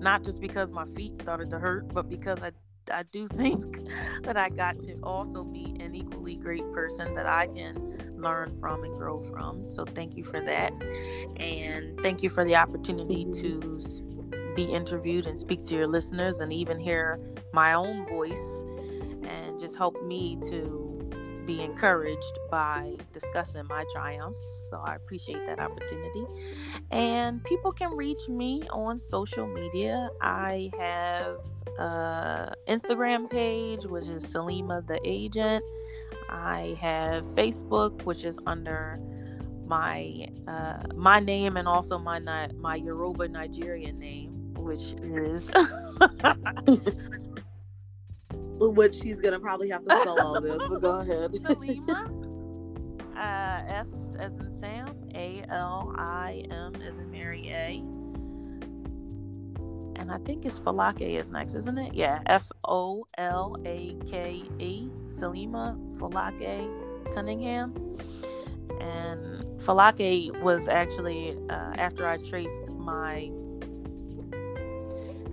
Not just because my feet started to hurt, but because I I do think that I got to also be an equally great person that I can learn from and grow from. So thank you for that. And thank you for the opportunity to be interviewed and speak to your listeners and even hear my own voice and just help me to be encouraged by discussing my triumphs. So I appreciate that opportunity. And people can reach me on social media. I have a Instagram page, which is Salima the Agent. I have Facebook, which is under my uh, my name and also my my Yoruba Nigerian name, which is
which she's gonna probably have to spell all this, but go ahead.
Salima, uh, S as in Sam, A L I M as in Mary A. And I think it's Folake is next, isn't it? Yeah, F O L A K E, Salima Folake Cunningham. And Folake was actually uh, after I traced my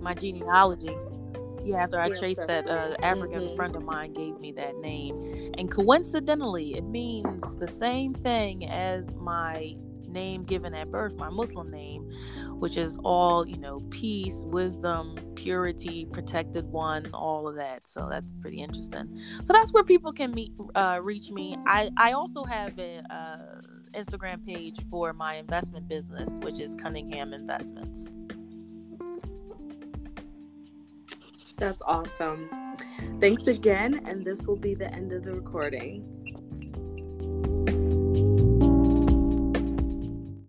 my genealogy yeah, after I traced that uh, African mm-hmm. friend of mine gave me that name. And coincidentally, it means the same thing as my name given at birth, my Muslim name, which is all, you know, peace, wisdom, purity, protected one, all of that. So that's pretty interesting. So that's where people can meet, uh, reach me. I, I also have an uh, Instagram page for my investment business, which is Cunningham Investments.
That's awesome. Thanks again, and this will be the end of the recording.